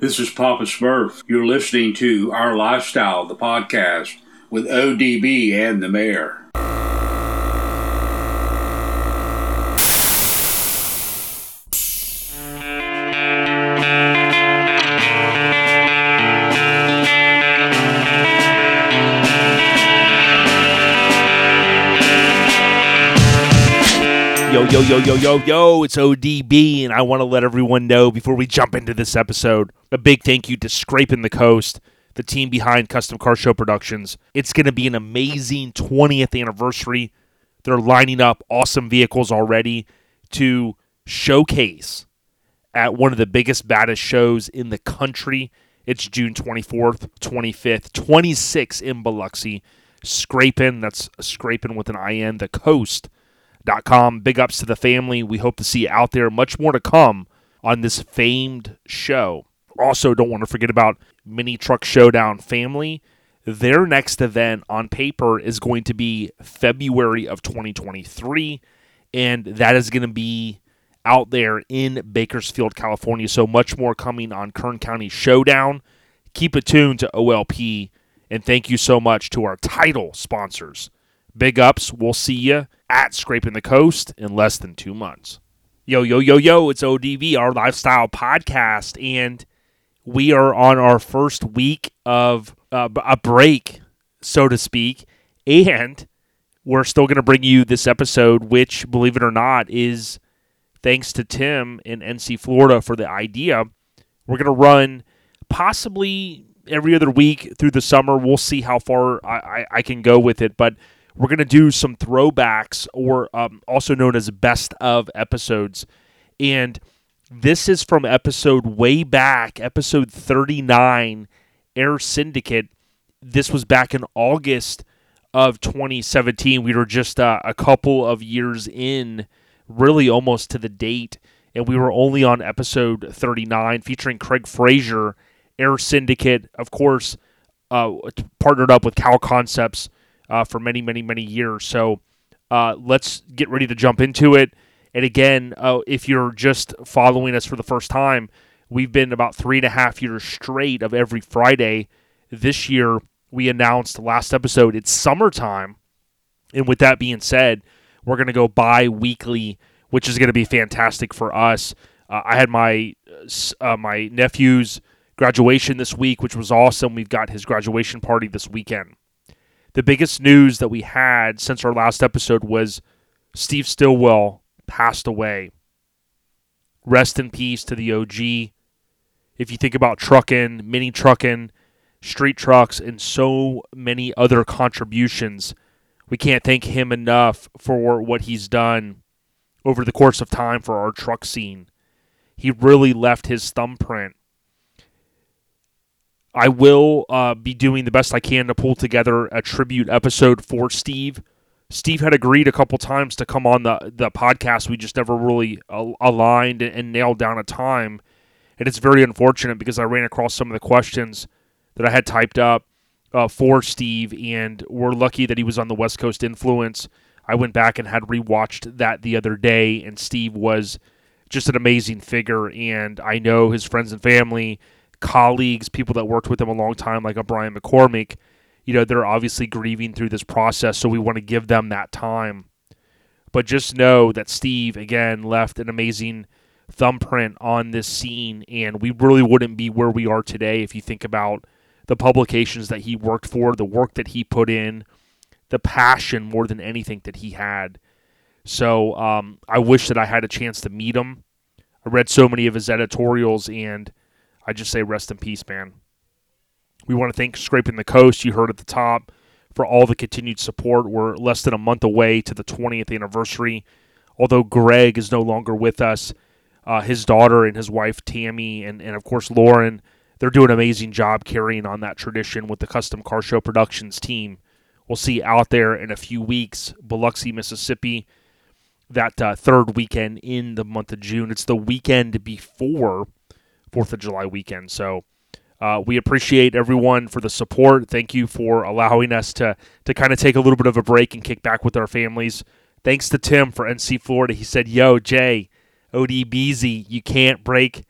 This is Papa Smurf. You're listening to Our Lifestyle, the podcast with ODB and the mayor. Yo, yo, yo, yo, yo, it's ODB, and I want to let everyone know before we jump into this episode a big thank you to Scraping the Coast, the team behind Custom Car Show Productions. It's going to be an amazing 20th anniversary. They're lining up awesome vehicles already to showcase at one of the biggest, baddest shows in the country. It's June 24th, 25th, 26th in Biloxi. Scraping, that's scraping with an IN, the coast com. Big ups to the family. We hope to see you out there. Much more to come on this famed show. Also, don't want to forget about Mini Truck Showdown Family. Their next event on paper is going to be February of 2023, and that is going to be out there in Bakersfield, California. So much more coming on Kern County Showdown. Keep it tuned to OLP, and thank you so much to our title sponsors. Big ups. We'll see you at Scraping the Coast in less than two months. Yo, yo, yo, yo, it's ODB, our lifestyle podcast, and we are on our first week of uh, a break, so to speak, and we're still going to bring you this episode, which, believe it or not, is thanks to Tim in NC Florida for the idea. We're going to run possibly every other week through the summer. We'll see how far I, I, I can go with it, but we're going to do some throwbacks, or um, also known as best of episodes. And this is from episode way back, episode 39, Air Syndicate. This was back in August of 2017. We were just uh, a couple of years in, really almost to the date. And we were only on episode 39, featuring Craig Fraser, Air Syndicate, of course, uh, partnered up with Cal Concepts uh, for many, many, many years. So uh, let's get ready to jump into it. And again, uh, if you're just following us for the first time, we've been about three and a half years straight of every Friday. This year, we announced last episode it's summertime. And with that being said, we're going to go bi weekly, which is going to be fantastic for us. Uh, I had my uh, my nephew's graduation this week, which was awesome. We've got his graduation party this weekend the biggest news that we had since our last episode was Steve Stillwell passed away. Rest in peace to the OG. If you think about trucking, mini trucking, street trucks, and so many other contributions, we can't thank him enough for what he's done over the course of time for our truck scene. He really left his thumbprint I will uh, be doing the best I can to pull together a tribute episode for Steve. Steve had agreed a couple times to come on the the podcast. We just never really aligned and nailed down a time, and it's very unfortunate because I ran across some of the questions that I had typed up uh, for Steve, and we're lucky that he was on the West Coast Influence. I went back and had rewatched that the other day, and Steve was just an amazing figure, and I know his friends and family colleagues, people that worked with him a long time, like a Brian McCormick, you know, they're obviously grieving through this process, so we want to give them that time. But just know that Steve, again, left an amazing thumbprint on this scene, and we really wouldn't be where we are today if you think about the publications that he worked for, the work that he put in, the passion more than anything that he had. So um, I wish that I had a chance to meet him. I read so many of his editorials, and I just say rest in peace, man. We want to thank Scraping the Coast, you heard at the top, for all the continued support. We're less than a month away to the 20th anniversary. Although Greg is no longer with us, uh, his daughter and his wife Tammy, and, and of course Lauren, they're doing an amazing job carrying on that tradition with the Custom Car Show Productions team. We'll see out there in a few weeks, Biloxi, Mississippi, that uh, third weekend in the month of June. It's the weekend before Fourth of July weekend. So uh, we appreciate everyone for the support. Thank you for allowing us to to kind of take a little bit of a break and kick back with our families. Thanks to Tim for NC Florida. He said, "Yo, Jay, ODBZ, you can't break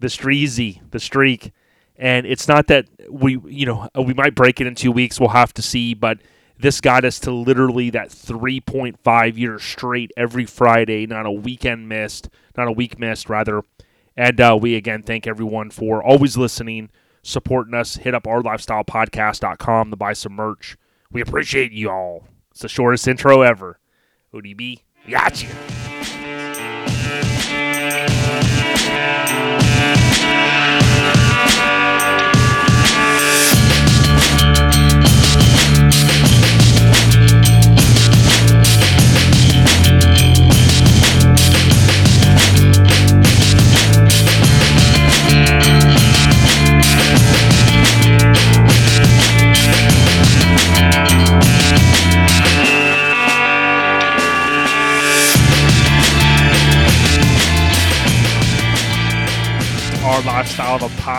the streezy, the streak. And it's not that we, you know, we might break it in two weeks. We'll have to see. But this got us to literally that 3.5 years straight every Friday, not a weekend missed, not a week missed, rather. And uh, we again thank everyone for always listening, supporting us. Hit up ourlifestylepodcast.com to buy some merch. We appreciate you all. It's the shortest intro ever. ODB, got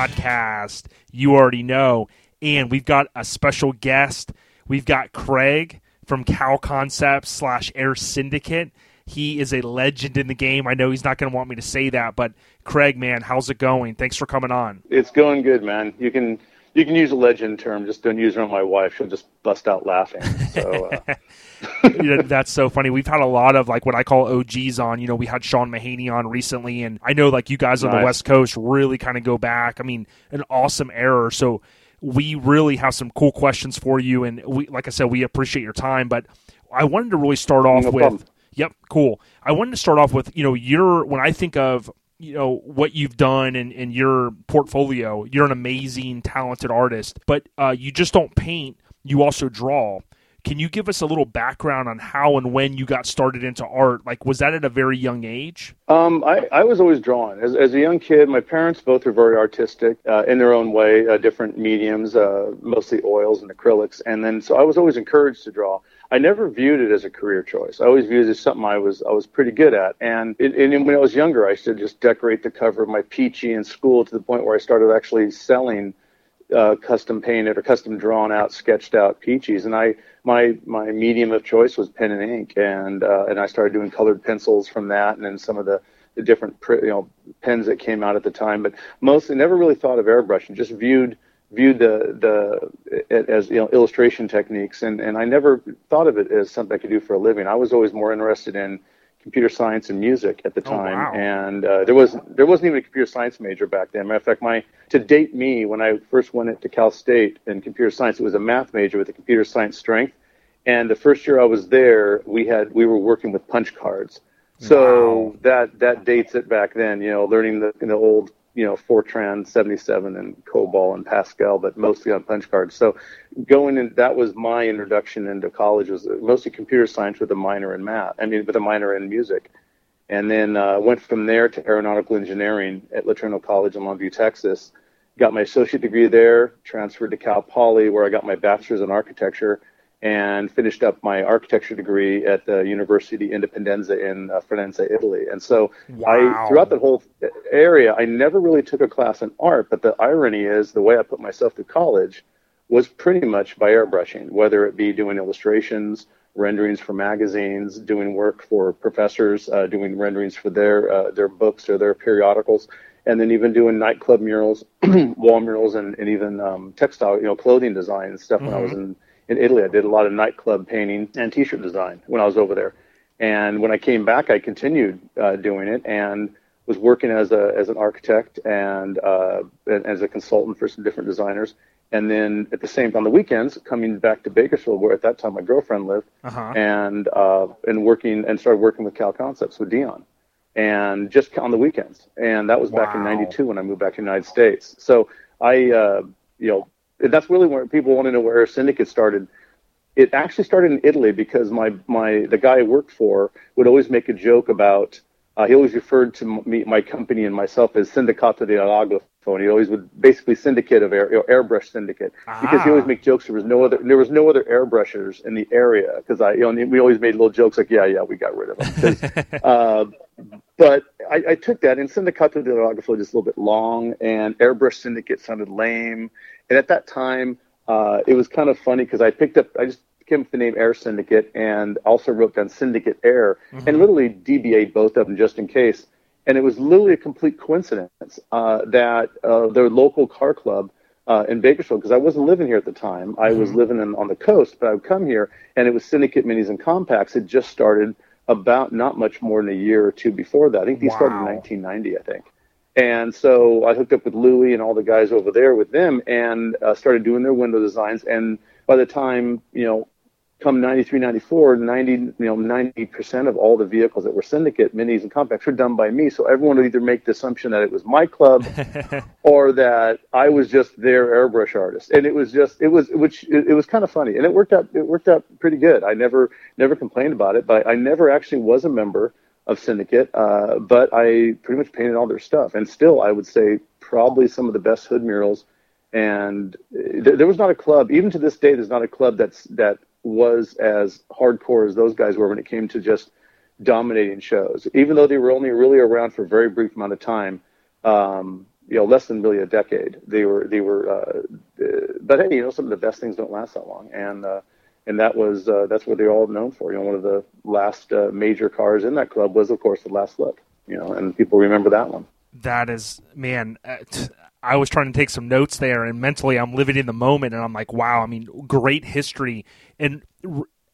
podcast. You already know. And we've got a special guest. We've got Craig from Cal Concepts slash Air Syndicate. He is a legend in the game. I know he's not going to want me to say that, but Craig, man, how's it going? Thanks for coming on. It's going good, man. You can you can use a legend term. Just don't use it on my wife. She'll just bust out laughing. So. Uh, you know, that's so funny. We've had a lot of like what I call OGs on. You know, we had Sean Mahaney on recently, and I know like you guys on nice. the West Coast really kind of go back. I mean, an awesome error. So we really have some cool questions for you, and we, like I said, we appreciate your time. But I wanted to really start off no with. Problem. Yep, cool. I wanted to start off with you know your when I think of you know what you've done and in, in your portfolio, you're an amazing, talented artist, but uh, you just don't paint. You also draw. Can you give us a little background on how and when you got started into art? Like, was that at a very young age? Um, I, I was always drawn. As, as a young kid, my parents both were very artistic uh, in their own way, uh, different mediums, uh, mostly oils and acrylics. And then, so I was always encouraged to draw. I never viewed it as a career choice. I always viewed it as something I was I was pretty good at. And, it, and when I was younger, I used to just decorate the cover of my Pee-Chee in school to the point where I started actually selling uh, custom painted or custom drawn out, sketched out Pee-Chees. And I my my medium of choice was pen and ink, and uh, and I started doing colored pencils from that, and then some of the the different you know pens that came out at the time. But mostly never really thought of airbrushing. Just viewed viewed the the as you know illustration techniques, and and I never thought of it as something I could do for a living. I was always more interested in computer science and music at the time, oh, wow. and uh, there was there wasn't even a computer science major back then. Matter of fact, my to date me when I first went into Cal State in computer science, it was a math major with a computer science strength. And the first year I was there, we had we were working with punch cards. So wow. that that dates it back then. You know, learning the the old you know Fortran 77 and COBOL and Pascal, but mostly on punch cards. So going in, that was my introduction into college was mostly computer science with a minor in math. I mean, with a minor in music, and then uh, went from there to aeronautical engineering at LeTourneau College in Longview, Texas. Got my associate degree there. Transferred to Cal Poly, where I got my bachelor's in architecture and finished up my architecture degree at the University Independenza in uh, Firenze, Italy. And so wow. I, throughout the whole area, I never really took a class in art, but the irony is the way I put myself through college was pretty much by airbrushing, whether it be doing illustrations, renderings for magazines, doing work for professors, uh, doing renderings for their, uh, their books or their periodicals, and then even doing nightclub murals, wall murals, and, and even um, textile, you know, clothing design and stuff mm-hmm. when I was mm-hmm. in in Italy. I did a lot of nightclub painting and T-shirt design when I was over there. And when I came back, I continued uh, doing it and was working as a as an architect and, uh, and as a consultant for some different designers. And then at the same time, on the weekends, coming back to Bakersfield, where at that time my girlfriend lived, uh-huh. and uh, and working and started working with Cal Concepts with Dion, and just on the weekends. And that was wow. back in '92 when I moved back to the United States. So I, uh, you know, that's really where people want to know where Syndicate started. It actually started in Italy because my my the guy I worked for would always make a joke about. Uh, he always referred to me, my company and myself as Sindacato di Aerografo, and he always would basically syndicate of air, airbrush syndicate ah. because he always make jokes. There was no other there was no other airbrushers in the area because I you know we always made little jokes like yeah yeah we got rid of them. uh, but I, I, took that and Sindacato di Aerografo just a little bit long and airbrush syndicate sounded lame and at that time, uh, it was kind of funny because I picked up, I just came up with the name Air Syndicate and also wrote down Syndicate Air mm-hmm. and literally DBA both of them just in case. And it was literally a complete coincidence uh, that uh, their local car club uh, in Bakersfield, because I wasn't living here at the time. I was Mm-hmm. living in, on the coast, but I would come here, and it was Syndicate Minis and Compacts. It just started about not much more than a year or two before that. I think these started in 1990, I think. And so I hooked up with Louie and all the guys over there with them and uh, started doing their window designs. And by the time, you know, come 93, 94, 90, you know, 90% of all the vehicles that were syndicate, minis and compacts were done by me. So everyone would either make the assumption that it was my club or that I was just their airbrush artist. And it was just, it was, which it, it was kind of funny and it worked out, it worked out pretty good. I never, never complained about it, but I never actually was a member of Syndicate, uh, but I pretty much painted all their stuff. And still, I would say probably some of the best hood murals. And th- there was not a club, even to this day, there's not a club that's that was as hardcore as those guys were when it came to just dominating shows. Even though they were only really around for a very brief amount of time, um, you know, less than really a decade. They were they were, uh, uh, but hey, you know, some of the best things don't last that long, and uh, and that was uh, that's what they're all known for. You know, one of the last uh, major cars in that club was, of course, the Last Look. You know, and people remember that one. that is man uh, i was trying to take some notes there and mentally i'm living in the moment and i'm like wow i mean great history. And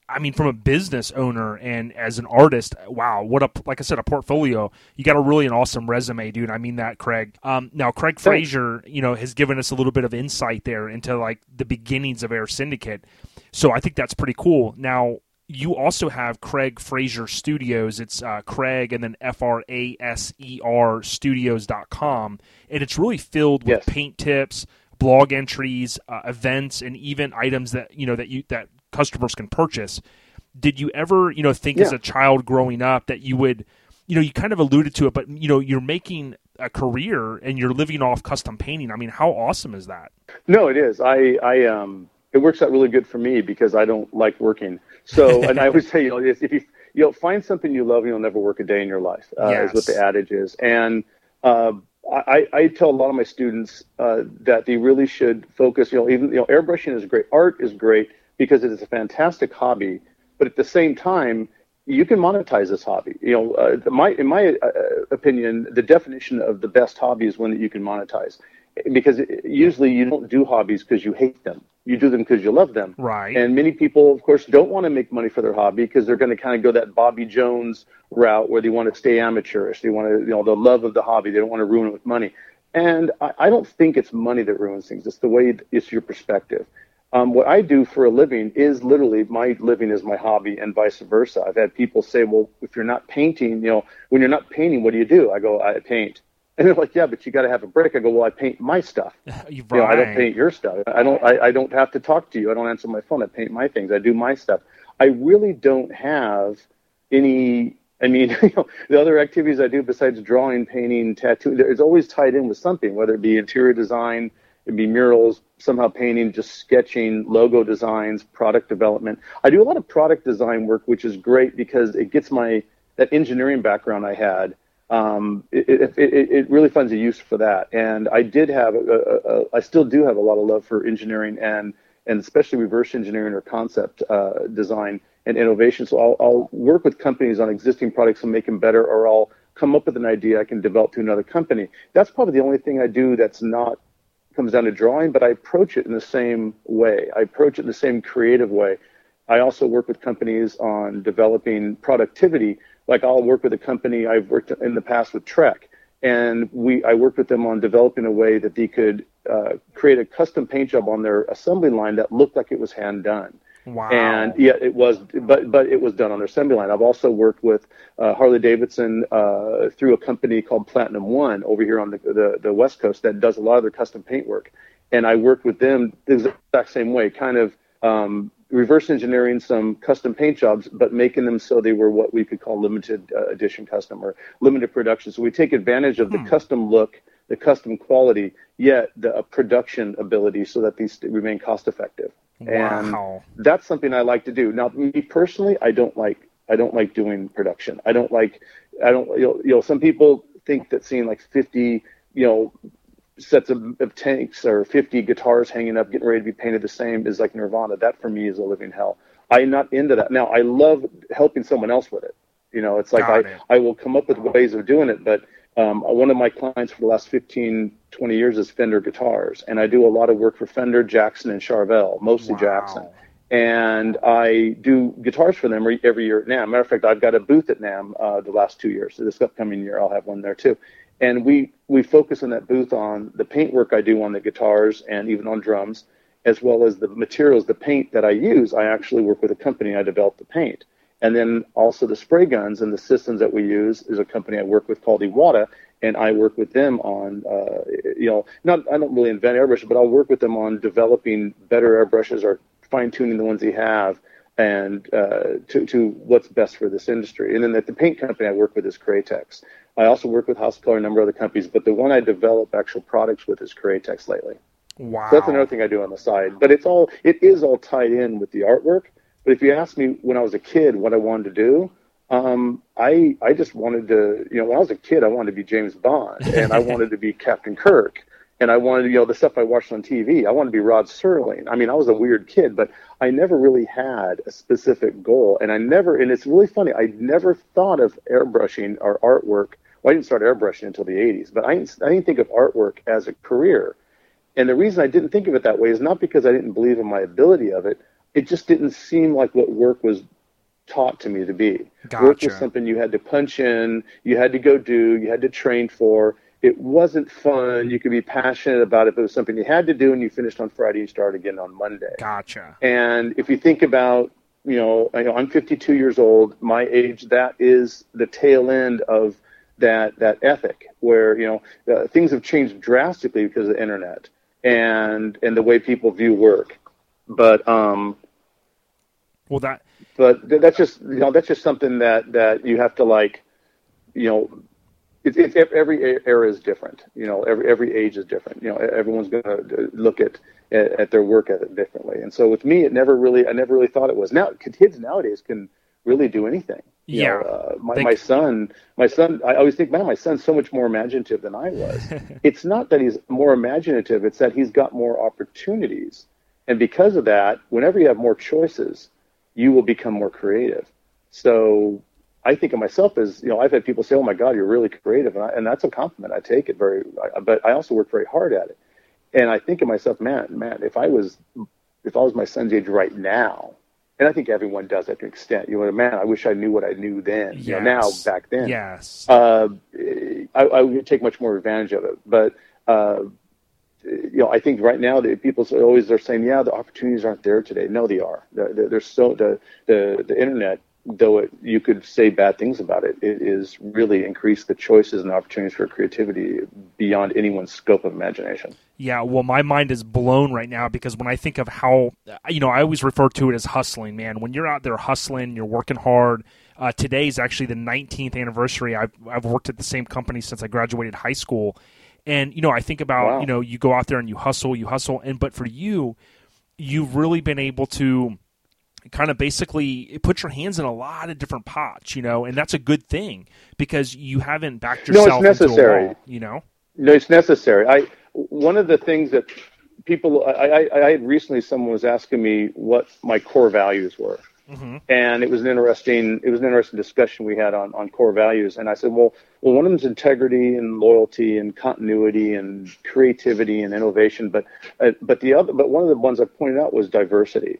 I mean from a business owner and as an artist wow what a like i said a portfolio. You got a really an awesome resume dude. I mean that craig. Um, now craig fraser you know has given us a little bit of insight there into like the beginnings of air syndicate. So i think that's pretty cool. Now you also have Craig Fraser Studios. It's uh, Craig and then F R A S E R studios.com. And it's really filled with Yes. paint tips, blog entries, uh, events, and even items that, you know, that you, that customers can purchase. Did you ever, you know, think as a child growing up that you would, you know, you kind of alluded to it, but, you know, you're making a career and you're living off custom painting. I mean, how awesome is that? No, it is. I, I, um, it works out really good for me because I don't like working. So, and I always say, you know, if you, you know, find something you love, you'll never work a day in your life. Uh, Is what the adage is. And uh, I, I tell a lot of my students uh, that they really should focus. You know, even you know, airbrushing is great. Art is great because it is a fantastic hobby. But at the same time, you can monetize this hobby. You know, uh, my in my uh, opinion, the definition of the best hobby is one that you can monetize, because usually you don't do hobbies because you hate them. You do them because you love them. Right. And many people, of course, don't want to make money for their hobby because they're going to kind of go that Bobby Jones route where they want to stay amateurish. They want to, you know, the love of the hobby. They don't want to ruin it with money. And I, I don't think it's money that ruins things. It's the way it's your perspective. Um, what I do for a living is literally my living is my hobby and vice versa. I've had people say, well, if you're not painting, you know, when you're not painting, what do you do? I go, I paint. And they're like, yeah, but you got to have a break. I go, well, I paint my stuff. You You know, I don't paint your stuff. I don't. I, I don't have to talk to you. I don't answer my phone. I paint my things. I do my stuff. I really don't have any. I mean, you know, the other activities I do besides drawing, painting, tattooing, it's always tied in with something, whether it be interior design, it'd be murals, somehow painting, just sketching, logo designs, product development. I do a lot of product design work, which is great because it gets my that engineering background I had. Um, it, it, it, it really finds a use for that. And I did have, a, a, a, I still do have a lot of love for engineering and and especially reverse engineering or concept uh, design and innovation. So I'll, I'll work with companies on existing products and make them better, or I'll come up with an idea I can develop to another company. That's probably the only thing I do that's not comes down to drawing, but I approach it in the same way. I approach it in the same creative way. I also work with companies on developing productivity. Like I'll work with a company I've worked in the past with Trek, and we I worked with them on developing a way that they could uh, create a custom paint job on their assembly line that looked like it was hand done. Wow. And yeah, it was, but but it was done on their assembly line. I've also worked with uh, Harley Davidson uh, through a company called Platinum One over here on the, the the West Coast that does a lot of their custom paint work. And I worked with them the exact same way, kind of um, reverse engineering some custom paint jobs, but making them so they were what we could call limited uh, edition custom or limited production. So we take advantage of the custom look, the custom quality, yet the uh, production ability, so that these remain cost effective. Wow. And that's something I like to do. Now, me personally, I don't like I don't like doing production. I don't like I don't you know, you know some people think that seeing like 50 you know sets of, of tanks or 50 guitars hanging up getting ready to be painted the same is like nirvana. That for me is a living hell. I'm not into that. Now, I love helping someone else with it. You know, it's like Got I, it. I will come up with ways of doing it, but Um, one of my clients for the last 15, 20 years is Fender guitars, and I do a lot of work for Fender, Jackson, and Charvel, mostly Wow. Jackson. And I do guitars for them every, every year at NAMM. Matter of fact, I've got a booth at NAMM uh, the last two years. So this upcoming year, I'll have one there too. And we we focus in that booth on the paint work I do on the guitars and even on drums, as well as the materials, the paint that I use. I actually work with a company. I develop the paint. And then also the spray guns and the systems that we use is a company I work with called Iwata, and I work with them on, uh, you know, not I don't really invent airbrushes, but I'll work with them on developing better airbrushes or fine tuning the ones they have and uh, to, to what's best for this industry. And then at the paint company I work with is Createx. I also work with House Color and a number of other companies, but the one I develop actual products with is Createx lately. Wow. So that's another thing I do on the side. But it's all it is all tied in with the artwork. But if you ask me when I was a kid what I wanted to do, um, I I just wanted to you know when I was a kid I wanted to be James Bond and I wanted to be Captain Kirk and I wanted to you know the stuff I watched on TV. I wanted to be Rod Serling. I mean I was a weird kid, but I never really had a specific goal, and I never and it's really funny. I never thought of airbrushing or artwork. Well, I didn't start airbrushing until the 80s, but I didn't, I didn't think of artwork as a career. And the reason I didn't think of it that way is not because I didn't believe in my ability of it. It just didn't seem like what work was taught to me to be. Work was something you had to punch in, you had to go do, you had to train for. It wasn't fun. You could be passionate about it, but it was something you had to do, and you finished on Friday, you started again on Monday. Gotcha. And if you think about, you know, I know I'm 52 years old. My age, that is the tail end of that that ethic, where you know uh, things have changed drastically because of the internet and and the way people view work. But um, Well, that but th- that's just you know that's just something that that you have to like, you know. It's, it's every era is different, you know. Every every age is different, you know. Everyone's going to look at, at at their work ethic differently, and so with me, it never really, I never really thought it was. Now, kids nowadays can really do anything. You Yeah. know, uh, my They- my son, my son, I always think, man, my son's so much more imaginative than I was. it's not that he's more imaginative; it's that he's got more opportunities, and because of that, whenever you have more choices, you will become more creative. So I think of myself as, you know, I've had people say, "Oh my God, you're really creative," and, I, and that's a compliment. I take it very, I, but I also work very hard at it. And I think of myself, man, man, if I was, if I was my son's age right now, and I think everyone does that to an extent. You know, man, I wish I knew what I knew then. You know, now back then, yes. uh, I, I would take much more advantage of it. But uh, you know, I think right now that people always are saying, yeah, the opportunities aren't there today. No, they are. They're so the the the internet, though it, you could say bad things about it, it is really increased the choices and opportunities for creativity beyond anyone's scope of imagination. Yeah, well, my mind is blown right now because when I think of how, you know, I always refer to it as hustling, man. When you're out there hustling, you're working hard. Uh, today is actually the 19th anniversary. I've, I've worked at the same company since I graduated high school. And, you know, I think about, Wow. you know, you go out there and you hustle, you hustle. And, but for you, you've really been able to kind of basically put your hands in a lot of different pots, you know, and that's a good thing because you haven't backed yourself. No, it's yourself into a necessary. wall, you know? No, it's necessary. I one of the things that people I, I, I had recently someone was asking me what my core values were, Mm-hmm. and it was an interesting it was an interesting discussion we had on on core values. And I said, well, well, one of them is integrity and loyalty and continuity and creativity and innovation, but uh, but the other but one of the ones I pointed out was diversity.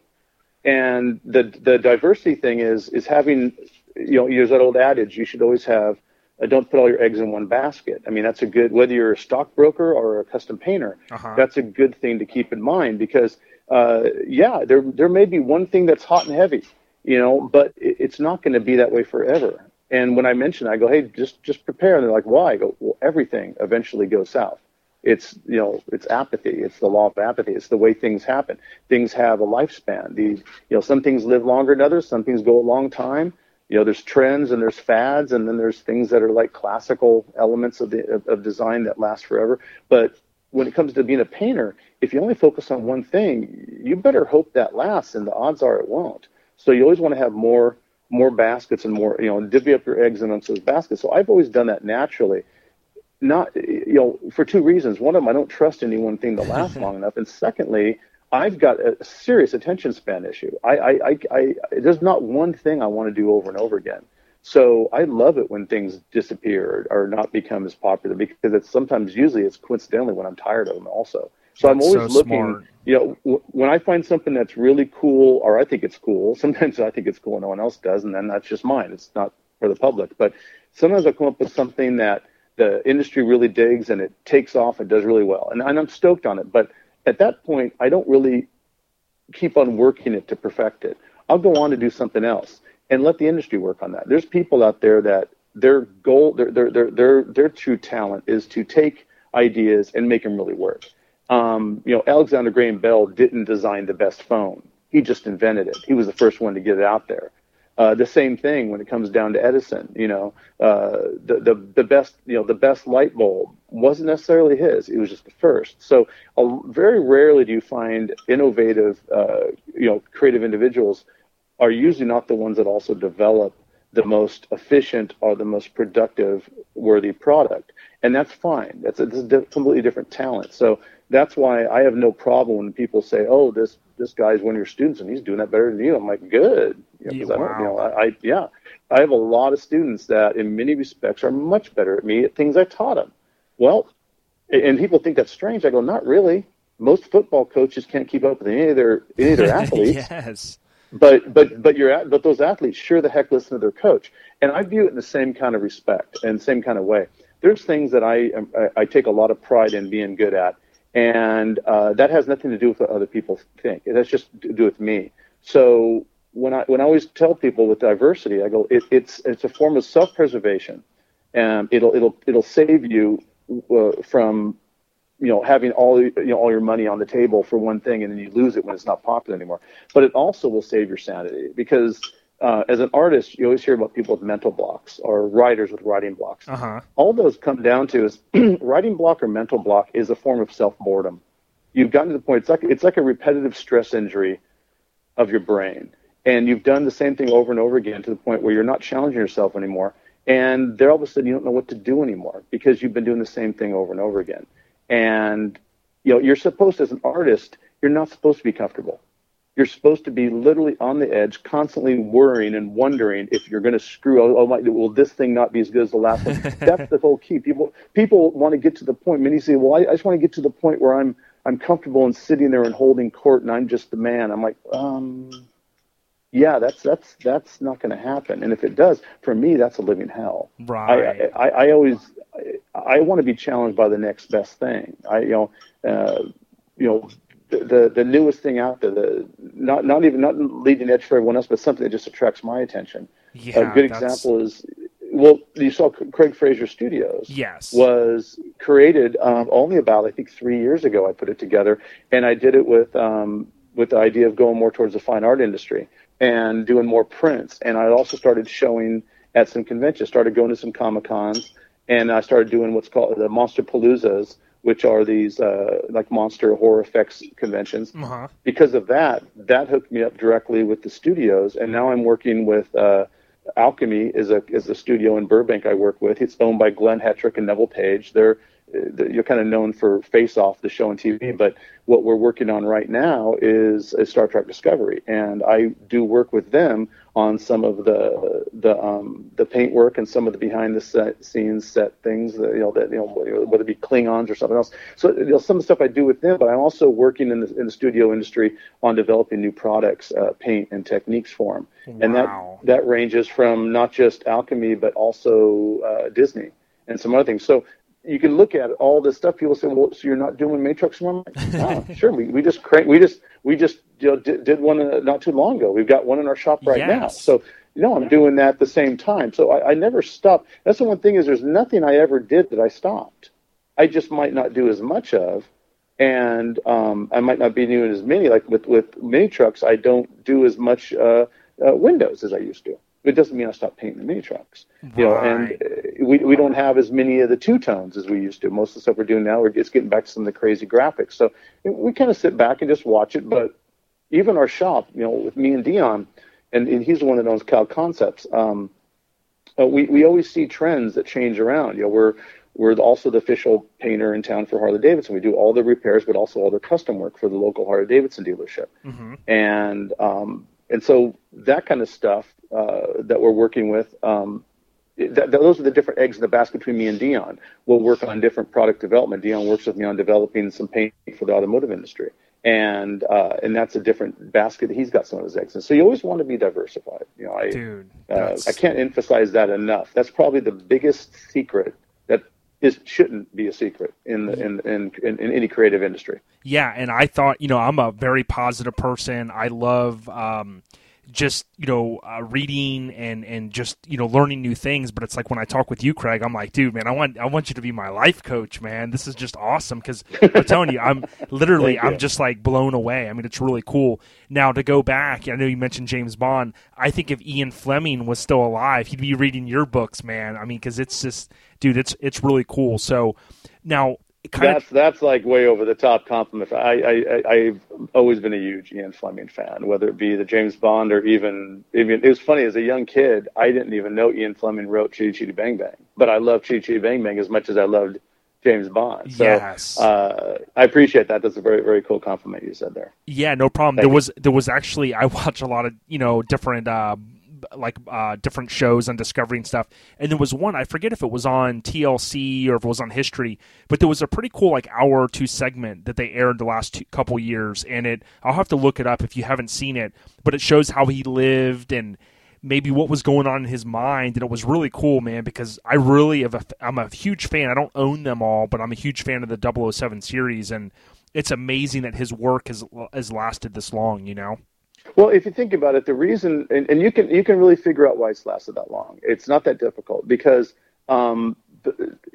And the the diversity thing is is having you know there's that old adage you should always have uh, don't put all your eggs in one basket. I mean that's a good whether you're a stockbroker or a custom painter. Uh-huh. That's a good thing to keep in mind because uh, yeah there there may be one thing that's hot and heavy, you know, but it, it's not going to be that way forever. And when I mention, it, I go, hey, just just prepare. And they're like, why? I go, well, everything eventually goes south. It's you know it's apathy. It's the law of apathy. It's the way things happen. Things have a lifespan. The you know some things live longer than others. Some things go a long time. You know there's trends and there's fads and then there's things that are like classical elements of the of, of design that last forever. But when it comes to being a painter, if you only focus on one thing, you better hope that lasts, and the odds are it won't. So you always want to have more more baskets and more you know divvy up your eggs amongst those baskets. So I've always done that naturally not you know for two reasons one of them i don't trust any one thing to last long enough and secondly i've got a serious attention span issue I, I i i there's not one thing i want to do over and over again So I love it when things disappear or not become as popular because it's sometimes usually it's coincidentally when I'm tired of them also. So I'm always so looking. smart. You know, w- when I find something that's really cool, or I think it's cool. Sometimes I think it's cool and no one else does, and then that's just mine. It's not for the public. But sometimes I come up with something that the industry really digs and it takes off and does really well, and, and I'm stoked on it. But at that point, I don't really keep on working it to perfect it. I'll go on to do something else and let the industry work on that. There's people out there that their goal, their their their their, their true talent is to take ideas and make them really work. Um, you know, Alexander Graham Bell didn't design the best phone. He just invented it. He was the first one to get it out there. Uh, the same thing when it comes down to Edison. You know, uh, the, the the best you know the best light bulb wasn't necessarily his. It was just the first. So uh, very rarely do you find innovative, uh, you know, creative individuals are usually not the ones that also develop the most efficient or the most productive worthy product and that's fine that's a, this is a completely different talent so that's why i have no problem when people say oh this this guy's one of your students and he's doing that better than you. I'm like good. You know, 'cause I you know, I, I yeah. I have a lot of students that in many respects are much better at me at things i taught them well and people think that's strange. I go not really. Most football coaches can't keep up with any of their any of their athletes. Yes. but but but you're at, but those athletes sure the heck listen to their coach, and I view it in the same kind of respect and same kind of way. There's things that I I, I take a lot of pride in being good at, and uh, that has nothing to do with what other people think. That's just to do with me. So when I when I always tell people with diversity, I go it, it's it's a form of self-preservation, and it'll it'll it'll save you uh, from you know having all you know all your money on the table for one thing and then you lose it when it's not popular anymore but it also will save your sanity because uh, as an artist you always hear about people with mental blocks or writers with writing blocks. Uh huh. all those come down to is writing block or mental block is a form of self boredom you've gotten to the point it's like it's like a repetitive stress injury of your brain. And you've done the same thing over and over again to the point where you're not challenging yourself anymore. And there, all of a sudden you don't know what to do anymore because you've been doing the same thing over and over again. And you know you're supposed as an artist you're not supposed to be comfortable you're supposed to be literally on the edge constantly worrying and wondering if you're going to screw oh, oh my, will this thing not be as good as the last one? That's the whole key. People people want to get to the point. Many say well I, I just want to get to the point where i'm i'm comfortable and sitting there and holding court and i'm just the man. I'm like um yeah that's that's that's not going to happen. And if it does for me that's a living hell. Right. I, I, I always I, I want to be challenged by the next best thing. I you know uh, you know the, the the newest thing out there, the not not even not leading edge for everyone else, but something that just attracts my attention. yeah. a good that's- example is well, you saw Craig Fraser Studios Yes. was created um, only about I think three years ago. I put it together, and I did it with um, with the idea of going more towards the fine art industry and doing more prints. And I also started showing at some conventions, started going to some comic cons, and I started doing what's called the Monster Paloozas, which are these uh, like monster horror effects conventions Uh huh. because of that, that hooked me up directly with the studios, and now I'm working with uh, Alchemy is a is a studio in Burbank I work with. It's owned by Glenn Hetrick and Neville Page. They're you're kind of known for Face Off, the show on TV, but what we're working on right now is, is Star Trek Discovery, and I do work with them on some of the the um, the paint work and some of the behind the set scenes set things. That, you know that you know whether it be Klingons or something else. So you know, some of the stuff I do with them, but I'm also working in the in the studio industry on developing new products, uh, paint and techniques for them, and that that ranges from not just Alchemy but also uh, Disney and some other things. So you can look at all this stuff. People say, "Well, so you're not doing Matrix one?" I'm like, oh, sure. We, we just crank, we just we just you know, did, did one uh, not too long ago. We've got one in our shop right now. So you know, I'm doing that at the same time. So I, I never stop. That's the one thing is there's nothing I ever did that I stopped. I just might not do as much of, and um, I might not be doing as many. Like with with mini trucks, I don't do as much uh, uh, windows as I used to. It doesn't mean I stopped painting the mini trucks. You know, and Right. uh, we we don't have as many of the two tones as we used to. Most of the stuff we're doing now, we're just getting back to some of the crazy graphics. So we kind of sit back and just watch it. But even our shop, you know, with me and Dion, and, and he's the one that owns Cal Concepts. Um, uh, we we always see trends that change around. You know, we're we're also the official painter in town for Harley Davidson. We do all the repairs, but also all the custom work for the local Harley Davidson dealership. hmm And um, and so that kind of stuff uh, that we're working with. Um, th- those are the different eggs in the basket between me and Dion. We'll work on different product development. Dion works with me on developing some paint for the automotive industry, and uh, and that's a different basket he's got some of his eggs in. So you always want to be diversified. You know, I Dude, uh, I can't emphasize that enough. That's probably the biggest secret that is shouldn't be a secret in the in in, in, in any creative industry. Yeah, and I thought, you know, I'm a very positive person. I love um, just you know uh, reading and and just you know learning new things. But it's like when i talk with you craig i'm like dude man i want i want you to be my life coach man. This is just awesome. Because i'm telling you i'm literally i'm just like blown away. I mean it's really cool. Now to go back i know you mentioned james bond. I think if ian fleming was still alive he'd be reading your books man. I mean because it's just dude it's it's really cool. So now that's of, that's like way over the top compliment. I, I I've always been a huge Ian Fleming fan, whether it be the James Bond or even even it was funny as a young kid. I didn't even know Ian Fleming wrote Chitty Chitty Bang Bang, but I loved Chitty Chitty Bang Bang as much as I loved James Bond. So yes. uh, I appreciate that. That's a very very cool compliment you said there. Yeah, no problem. Thank there you. was there was actually I watch a lot of you know different. Uh, like uh, different shows and stuff. And there was one I forget if it was on TLC or if it was on History, but there was a pretty cool like hour or two segment that they aired the last two, couple years. And it I'll have to look it up if you haven't seen it, but it shows how he lived and maybe what was going on in his mind and it was really cool man because i really have a, i'm a huge fan i don't own them all but i'm a huge fan of the 007 series and it's amazing that his work has has lasted this long you know well, if you think about it, the reason, and, and you can you can really figure out why it's lasted that long. It's not that difficult because um,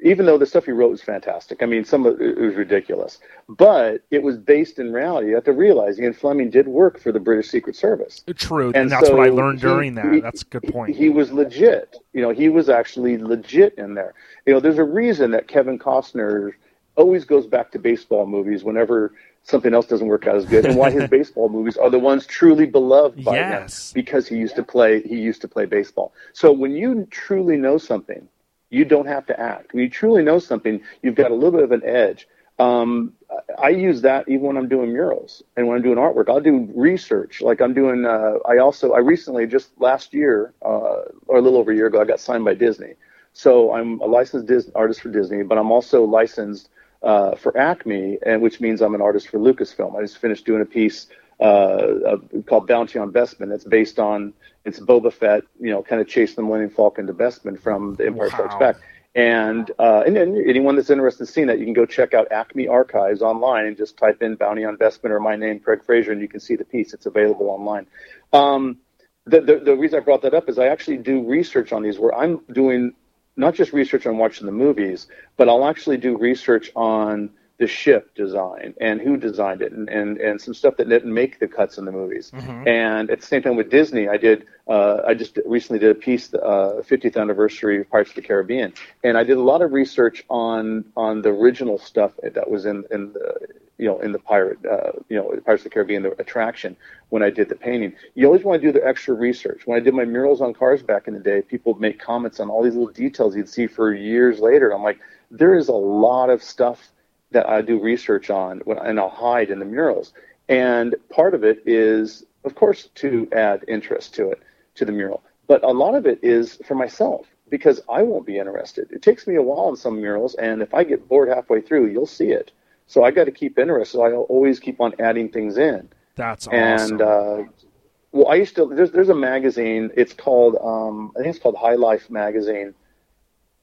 even though the stuff he wrote was fantastic, I mean, some of it was ridiculous, but it was based in reality. You have to realize Ian Fleming did work for the British Secret Service. True, and, and that's so what I learned he, during that. He, that's a good point. He was legit. You know, he was actually legit in there. You know, there's a reason that Kevin Costner always goes back to baseball movies whenever something else doesn't work out as good and why his baseball movies are the ones truly beloved by yes. him because he used to play he used to play baseball so when you truly know something you don't have to act when you truly know something you've got a little bit of an edge um, I use that even when I'm doing murals and when I'm doing artwork. I'll do research. Like I'm doing. Uh, I also I recently just last year uh, or a little over a year ago I got signed by Disney. So I'm a licensed Dis- artist for Disney, but I'm also licensed uh, for Acme, and which means I'm an artist for Lucasfilm. I just finished doing a piece uh, called Bounty on Bespin. That's based on it's Boba Fett, you know, kind of chasing the Millennium Falcon to Bespin from The Empire wow. Strikes Back. And uh, and then anyone that's interested in seeing that, you can go check out Acme Archives online and just type in Bounty on Bespin or my name, Craig Fraser, and you can see the piece. It's available online. Um, the, the, the reason I brought that up is I actually do research on these where I'm doing not just research on watching the movies, but I'll actually do research on the ship design and who designed it and, and, and some stuff that didn't make the cuts in the movies. Mm-hmm. And at the same time with Disney, I did, uh, I just recently did a piece, uh, 50th anniversary of Pirates of the Caribbean. And I did a lot of research on, on the original stuff that was in, in the, you know, in the pirate, uh, you know, Pirates of the Caribbean, the attraction when I did the painting. You always want to do the extra research. When I did my murals on cars back in the day, people make comments on all these little details you'd see for years later. I'm like, there is a lot of stuff that I do research on when, and I'll hide in the murals. And part of it is, of course, to add interest to it, to the mural. But a lot of it is for myself because I won't be interested. It takes me a while in some murals, and if I get bored halfway through, you'll see it. So I got to keep interested. So I always keep on adding things in. That's awesome. And uh, well, I used to. There's there's a magazine. It's called um, I think it's called High Life magazine,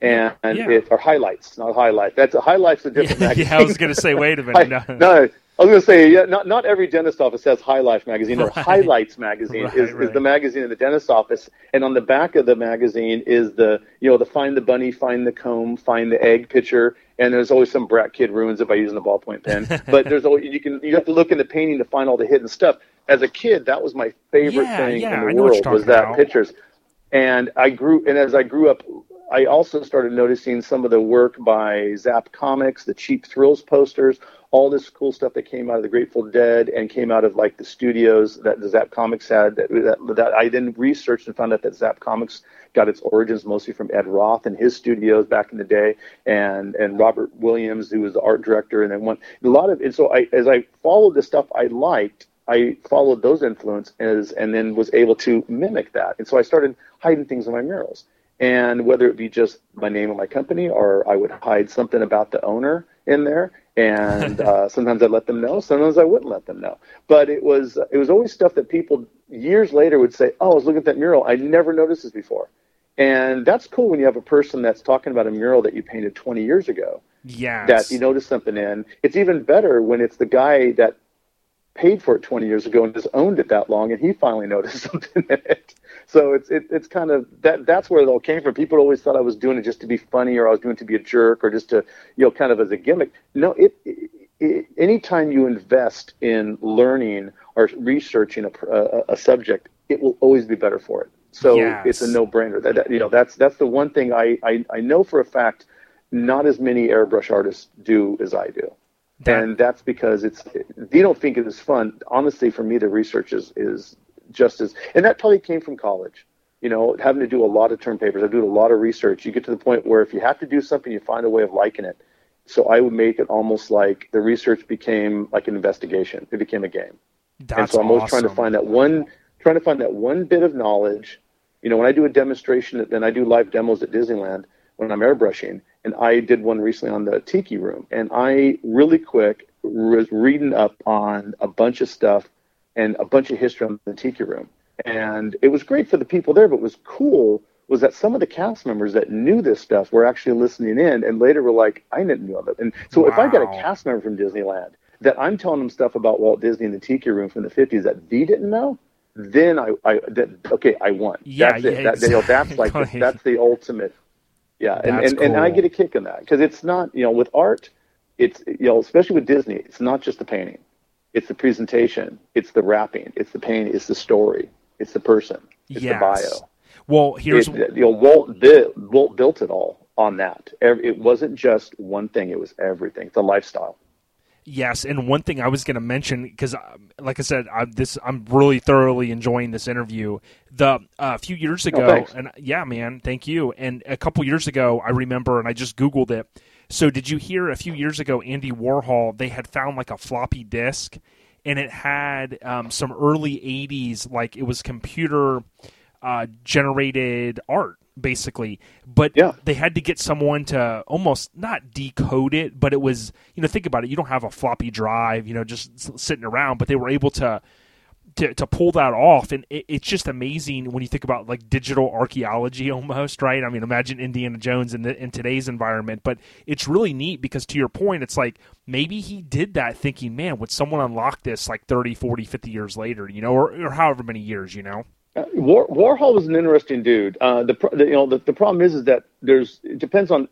and, yeah. it or highlights, not High Life. That's a highlights a different magazine. yeah, I was going to say, wait a minute. no. no. I was going to say, yeah, not not every dentist office has High Life magazine. Right. Highlights magazine right, is, right. is the magazine in the dentist office, and on the back of the magazine is the you know the find the bunny, find the comb, find the egg picture, and there's always some brat kid ruins it by using a ballpoint pen. but there's always you can you have to look in the painting to find all the hidden stuff. As a kid, that was my favorite yeah, thing yeah, in the world was that about. pictures. And I grew, and as I grew up, I also started noticing some of the work by Zap Comics, the cheap thrills posters, all this cool stuff that came out of the Grateful Dead and came out of like the studios that the Zap Comics had. That, that, that I then researched and found out that Zap Comics got its origins mostly from Ed Roth and his studios back in the day, and and Robert Williams, who was the art director, and then one a lot of and so I as I followed the stuff I liked, I followed those influences and then was able to mimic that. And so I started hiding things in my murals. And whether it be just my name of my company or I would hide something about the owner in there. And uh, sometimes I'd let them know, sometimes I wouldn't let them know. But it was it was always stuff that people years later would say, "Oh, I was looking at that mural. I never noticed this before." And that's cool when you have a person that's talking about a mural that you painted 20 years ago. Yeah. That you notice something in. It's even better when it's the guy that paid for it 20 years ago and has owned it that long, and he finally noticed something in it. So it's it, it's kind of that that's where it all came from. People always thought I was doing it just to be funny, or I was doing it to be a jerk, or just to you know kind of as a gimmick. No, it, it anytime you invest in learning or researching a, a, a subject, it will always be better for it. So Yes. it's a no-brainer. That, that you know that's that's the one thing I, I I know for a fact. Not as many airbrush artists do as I do That- and that's because it's you don't think it is fun. Honestly for me the research is is just as and that probably came from college you know having to do a lot of term papers. I do a lot of research. You get to the point where if you have to do something you find a way of liking it. So i would make it almost like the research became like an investigation. It became a game. That's and so i'm always trying to find that one trying to find that one bit of knowledge. You know when i do a demonstration then i do live demos at disneyland when i'm airbrushing and i did one recently on the tiki room. And i really quick was reading up on a bunch of stuff and a bunch of history on the tiki room. And it was great for the people there but what was cool was that some of the cast members that knew this stuff were actually listening in and later were like i didn't know that. And so if i got a cast member from disneyland that i'm telling them stuff about walt disney and the tiki room from the 50s that they didn't know then i, I that, okay i won. Yeah, that's it. yeah, that, you know, that's like the, that's the ultimate yeah and, and, and i get a kick in that because it's not you know with art it's you know especially with disney it's not just the painting. It's the presentation it's the wrapping it's the painting it's the story it's the person it's yes. the bio. Well, here's it, you know walt, built walt built it all on that. It wasn't just one thing it was everything. It's a lifestyle Yes, and one thing I was going to mention because, like I said, I, this I'm really thoroughly enjoying this interview. The uh, a few years ago, thanks. and yeah, man, thank you. And a couple years ago, I remember, and I just googled it. So, did you hear a few years ago, Andy Warhol? They had found like a floppy disk, and it had um, some early '80s, like it was computer uh, generated art basically. But Yeah. they had to get someone to almost not decode it but it was you know think about it. You don't have a floppy drive you know just sitting around but they were able to to, to pull that off. And it, it's just amazing when you think about like digital archaeology almost right? I mean imagine indiana jones in, the, in today's environment. But it's really neat because to your point it's like maybe he did that thinking man would someone unlock this like 30 40 50 years later? You know or, or however many years you know War, Warhol was an interesting dude. Uh, the, the you know the, the problem is is that there's it depends on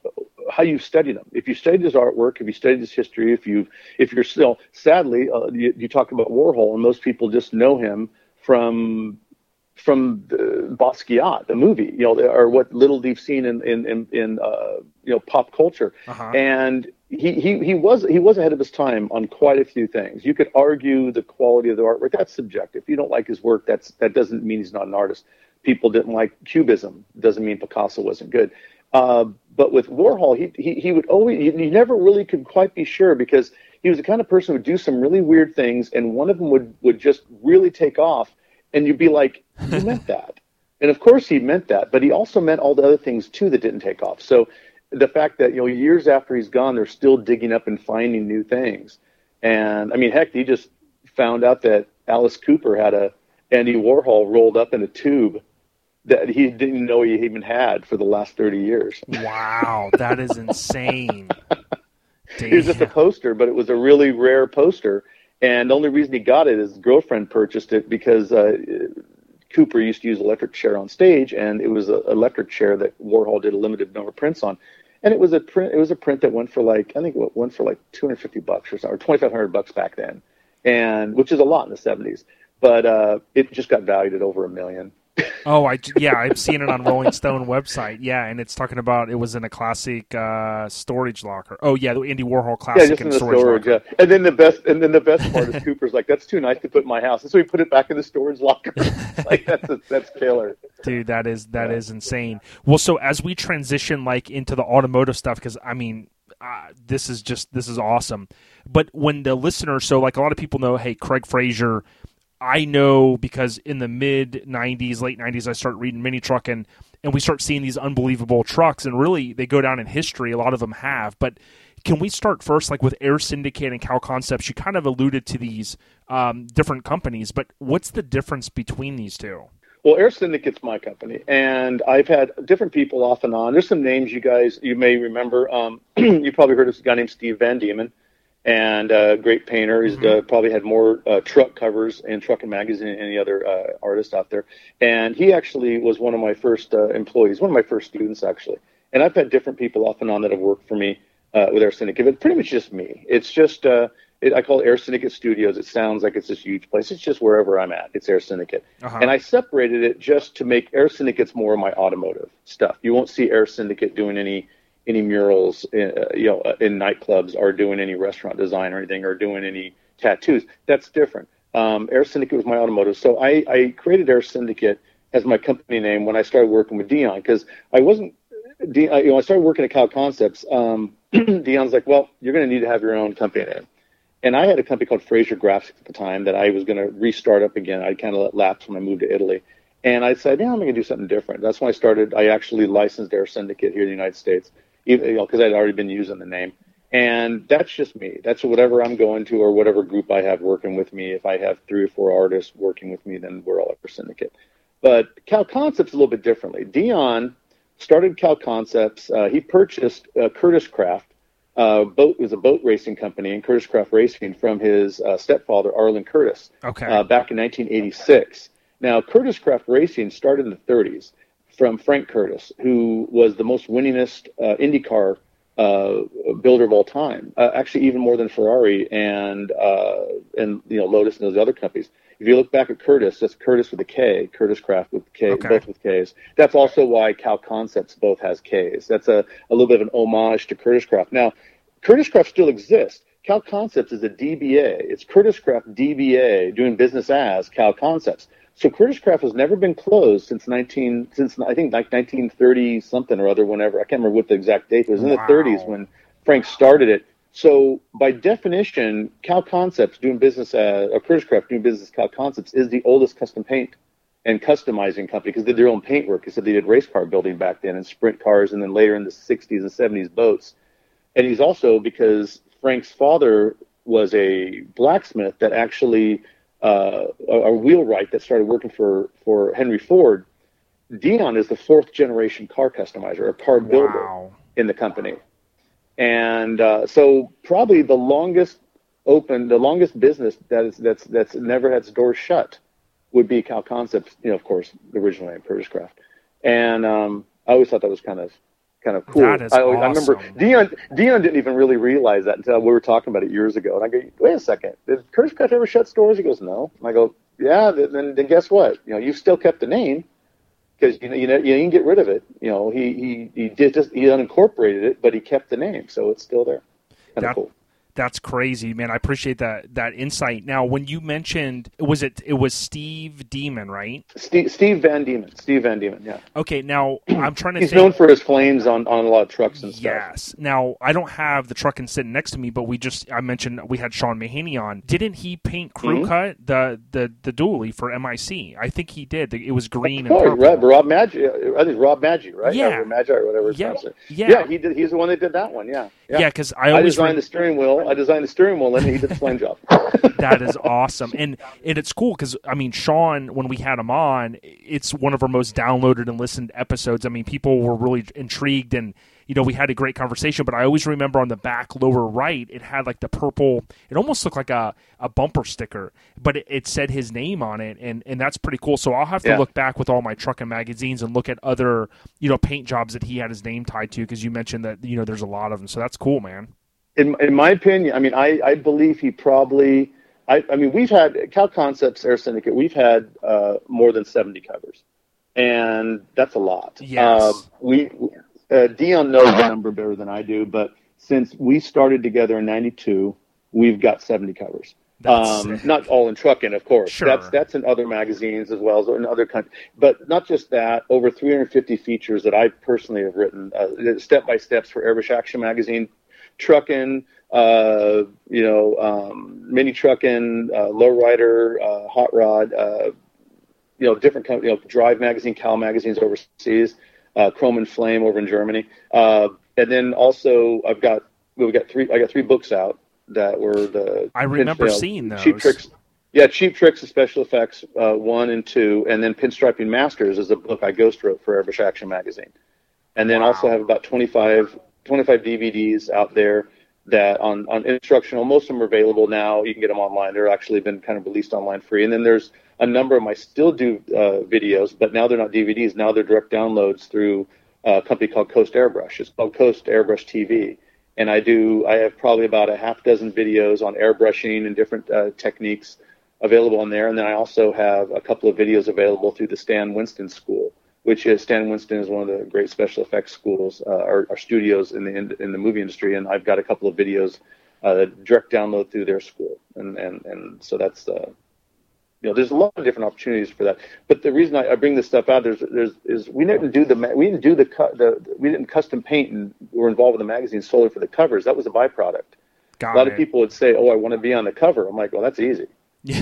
how you study him. If you studied his artwork, if you studied his history, if you if you're still sadly uh, you, you talk about Warhol and most people just know him from from the Basquiat, the movie, you know, or what little they've seen in in in, in uh, you know pop culture, Uh-huh. and he, he he was he was ahead of his time on quite a few things. You could argue the quality of the artwork. That's subjective. If you don't like his work, that's that doesn't mean he's not an artist. People didn't like Cubism. Doesn't mean Picasso wasn't good. Uh, but with Warhol, he, he he would always he, he never really could quite be sure because he was the kind of person who would do some really weird things, and one of them would would just really take off, and you'd be like, you meant that. And of course he meant that, but he also meant all the other things too that didn't take off. So the fact that you know years after he's gone, they're still digging up and finding new things. And I mean, heck, he just found out that Alice Cooper had a Andy Warhol rolled up in a tube that he didn't know he even had for the last thirty years. Wow, that is insane. It was just a poster, but it was a really rare poster. And the only reason he got it is his girlfriend purchased it because uh, Cooper used to use electric chair on stage, and it was an electric chair that Warhol did a limited number of prints on. And it was a print. It was a print that went for like I think it went for like 250 bucks or something, or 2,500 bucks back then, and which is a lot in the 70s. But uh, it just got valued at over a million. Oh, I yeah, I've seen it on Rolling Stone website. Yeah, and it's talking about it was in a classic uh, storage locker. Oh yeah, the Andy Warhol Yeah, classic just in the storage, storage. locker. Yeah, and then the best, and then the best part is Cooper's like, "That's too nice to put in my house," and so he put it back in the storage locker. like that's a, that's killer. Dude, that is that is Yeah. insane. Well, so as we transition like into the automotive stuff, because I mean, uh, this is just this is awesome. But when the listener, so like a lot of people know, hey, Craig Fraser I know because in the mid 90s, late 90s, I start reading Mini Truck and, we start seeing these unbelievable trucks, and really they go down in history. A lot of them have. But can we start first, like with Air Syndicate and Kal Koncepts? You kind of alluded to these um, different companies, but what's the difference between these two? Well, Air Syndicate's my company, and I've had different people off and on. There's some names you guys you may remember. Um, you probably heard of a guy named Steve Van Diemen and a uh, great painter. He's mm-hmm. uh, probably had more uh, truck covers in and Magazine than any other uh, artist out there. And he actually was one of my first uh, employees, one of my first students actually. And I've had different people off and on that have worked for me uh, with Air Syndicate. But pretty much just me. It's just it, I call it Air Syndicate Studios. It sounds like it's this huge place. It's just wherever I'm at. It's Air Syndicate, uh-huh. and I separated it just to make Air Syndicate's more of my automotive stuff. You won't see Air Syndicate doing any any murals, in, uh, you know, uh, in nightclubs or doing any restaurant design or anything or doing any tattoos. That's different. Um, Air Syndicate was my automotive, so I, I created Air Syndicate as my company name when I started working with Dion because I wasn't. you know, I started working at Kal Koncepts. Um, Dion's like, well, you're going to need to have your own company name. And I had a company called Fraser Graphics at the time that I was going to restart up again. I kind of let lapse when I moved to Italy. And I said, yeah, I'm going to do something different. That's when I started. I actually licensed Air Syndicate here in the United States even, you know, because I'd already been using the name. And that's just me. That's whatever I'm going to or whatever group I have working with me. If I have three or four artists working with me, then we're all a syndicate. But Kal Koncepts a little bit differently. Dion started Kal Koncepts. Uh, he purchased uh, Kurtis Kraft. Uh, boat was a boat racing company in Kurtis Kraft Racing from his uh, stepfather Arlen Kurtis. Okay. Uh, back in 1986. Now Kurtis Kraft Racing started in the 30s from Frank Kurtis, who was the most winningest uh, IndyCar uh, builder of all time. Uh, actually, even more than Ferrari and uh, and you know Lotus and those other companies. If you look back at Kurtis, that's Kurtis with a K, Kurtis Kraft with K, okay. both with Ks. That's also why Kal Koncepts both has Ks. That's a, a little bit of an homage to Kurtis Kraft. Now, Kurtis Kraft still exists. Kal Koncepts is a DBA. It's Kurtis Kraft DBA doing business as Kal Koncepts. So Kurtis Kraft has never been closed since 19 since I think like 1930 something or other. Whenever I can't remember what the exact date. It was in wow. the 30s when Frank started it. So by definition, Kal Koncepts doing business as or Kurtis Kraft doing business Kal Koncepts is the oldest custom paint and customizing company because they did their own paint work. Because they did race car building back then and sprint cars, and then later in the 60s and 70s boats. And he's also because Frank's father was a blacksmith that actually uh, a wheelwright that started working for for Henry Ford. Dion is the fourth generation car customizer, a car builder wow. in the company, and uh, so probably the longest open, the longest business that is that's that's never had its doors shut would be Kal Koncepts. You know, of course, the original name Kraft, and um, I always thought that was kind of kind of cool. I, awesome. I remember Dion Dion didn't even really realize that until we were talking about it years ago. And I go, wait a second, did Kraft ever shut stores? He goes, no. And I go, yeah. Then then guess what? You know, you still kept the name because you know you know you can get rid of it. You know, he he he did just he unincorporated it, but he kept the name, so it's still there. Kind of cool that's crazy, man. I appreciate that that insight. Now, when you mentioned was it it was Steve Demon, right? Steve, Steve Van Diemen. Steve Van Diemen. Yeah. Okay. Now I'm trying to. He's think, known for his flames on, on a lot of trucks and stuff. Yes. Now I don't have the truck and sitting next to me, but we just I mentioned we had Sean Mahaney on. Didn't he paint crew mm-hmm. cut the the the dually for MIC? I think he did. It was green and purple. Right, Rob Maggi. I think Rob Maggi, right? Yeah. Maggi or whatever. Yeah. yeah. Yeah. He did. He's the one that did that one. Yeah. Yeah. Because yeah, I always I designed re- the steering wheel. I designed the steering wheel, and he did the flame job. that is awesome, and and it's cool because I mean, Sean, when we had him on, it's one of our most downloaded and listened episodes. I mean, people were really intrigued and you know, we had a great conversation, but I always remember on the back lower right, it had like the purple, it almost looked like a, a bumper sticker, but it, it said his name on it. And, and that's pretty cool. So I'll have to yeah. look back with all my trucking magazines and look at other, you know, paint jobs that he had his name tied to because you mentioned that, you know, there's a lot of them. So that's cool, man in, in my opinion, I mean, I, I believe he probably, I, I mean, we've had Kal Koncepts Air Syndicate, we've had uh, more than 70 covers, and that's a lot. Yes. Uh, we, uh, Dion knows the number better than I do, but since we started together in 92, we've got 70 covers. Um, not all in trucking, of course. Sure. That's that's in other magazines as well as in other countries. But not just that. Over 350 features that I personally have written, uh, step by steps for Airbrush Action magazine, trucking, uh, you know, um, mini trucking, uh, lowrider, uh, hot rod, uh, you know, different companies, you know, Drive Magazine, Cal Magazines overseas, uh, Chrome and Flame over in Germany, uh, and then also I've got we've got three. I got three books out that were the. I remember you know, seeing those. Cheap tricks. Yeah, Cheap Tricks and Special Effects uh, one and two, and then Pinstriping Masters is a book I ghost wrote for Airbrush Action magazine, and then Wow. also have about 25, 25 DVDs out there that on on instructional. Most of them are available now. You can get them online. They're actually been kind of released online free, and then there's a number of them I still do uh, videos, but now they're not DVDs. Now they're direct downloads through uh, a company called Coast Airbrush. It's called Coast Airbrush TV and I do I have probably about a half dozen videos on airbrushing and different uh, techniques available on there, and then I also have a couple of videos available through the Stan Winston School, which is Stan Winston is one of the great special effects schools uh, or, or studios in the in, in the movie industry, and I've got a couple of videos uh, direct download through their school, and and and so that's uh, you know, there's a lot of different opportunities for that. But the reason I, I bring this stuff out there's, there's, is we didn't do the we didn't do the, the we didn't custom paint and were involved with the magazine solely for the covers. That was a byproduct. Got a lot it. of people would say, "Oh, I want to be on the cover." I'm like, "Well, that's easy.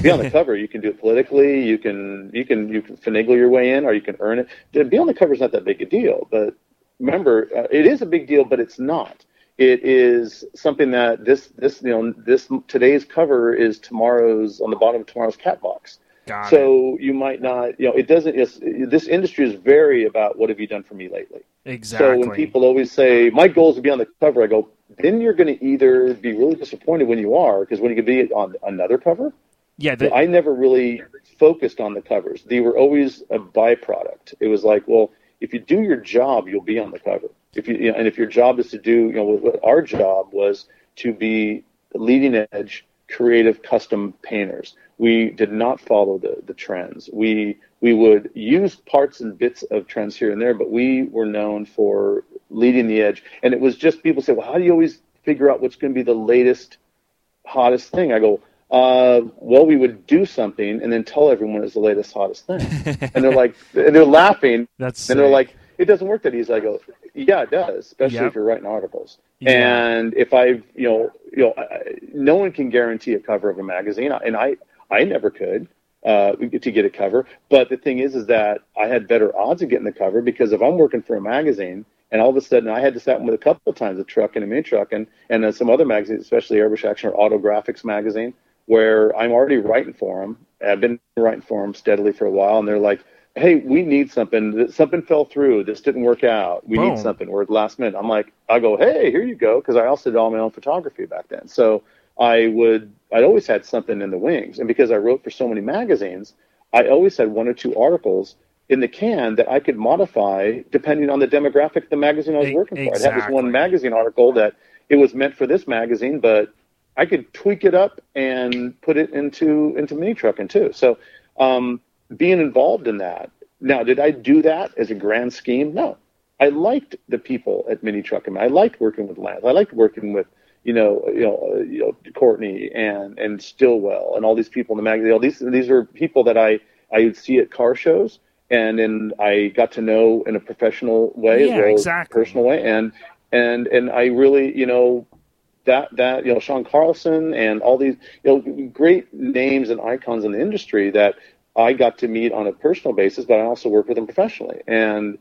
Be on the cover. You can do it politically. You can you can you can finagle your way in, or you can earn it. To be on the cover is not that big a deal. But remember, uh, it is a big deal, but it's not. It is something that this this you know this today's cover is tomorrow's on the bottom of tomorrow's cat box. Got it. So you might not, you know, it doesn't. It's, this industry is very about what have you done for me lately. Exactly. So when people always say my goal is to be on the cover, I go, then you're going to either be really disappointed when you are, because when you could be on another cover. Yeah, the, I never really focused on the covers. They were always a byproduct. It was like, well, if you do your job, you'll be on the cover. If you, you know, and if your job is to do, you know, what our job was to be leading edge creative custom painters. We did not follow the, the trends. We we would use parts and bits of trends here and there, but we were known for leading the edge. And it was just people say, well, how do you always figure out what's going to be the latest, hottest thing? I go, uh, well, we would do something and then tell everyone it's the latest, hottest thing. and they're like, and they're laughing. That's and they're like, it doesn't work that easy. I go, yeah, it does, especially Yep. if you're writing articles. Yeah. And if I've, you know, you know, I, no one can guarantee a cover of a magazine, and I, I never could uh, to get a cover. But the thing is, is that I had better odds of getting the cover because if I'm working for a magazine and all of a sudden I had this happen with a couple of times, a truck and a mini truck, and and then some other magazines, especially Airbrush Action or Auto Graphics magazine, where I'm already writing for them. I've been writing for them steadily for a while, and they're like, "Hey, we need something. Something fell through. This didn't work out. We Boom. need something. We're at last minute." I'm like, I go, "Hey, here you go," because I also did all my own photography back then. So I would, I'd always had something in the wings, and because I wrote for so many magazines, I always had one or two articles in the can that I could modify depending on the demographic of the magazine I was working for. I'd have this one magazine article that it was meant for this magazine, but I could tweak it up and put it into into mini trucking too. So um, being involved in that. Now, did I do that as a grand scheme? No. I liked the people at Mini Trucking. I liked working with Lance. I liked working with you know you know uh, you know Courtney and and Stillwell and all these people in the magazine. All these these are people that I I would see at car shows. And then I got to know in a professional way Yeah, as well exactly. as personal way, and and and I really, you know, that that you know Sean Carlson and all these you know great names and icons in the industry that I got to meet on a personal basis, but I also work with them professionally. And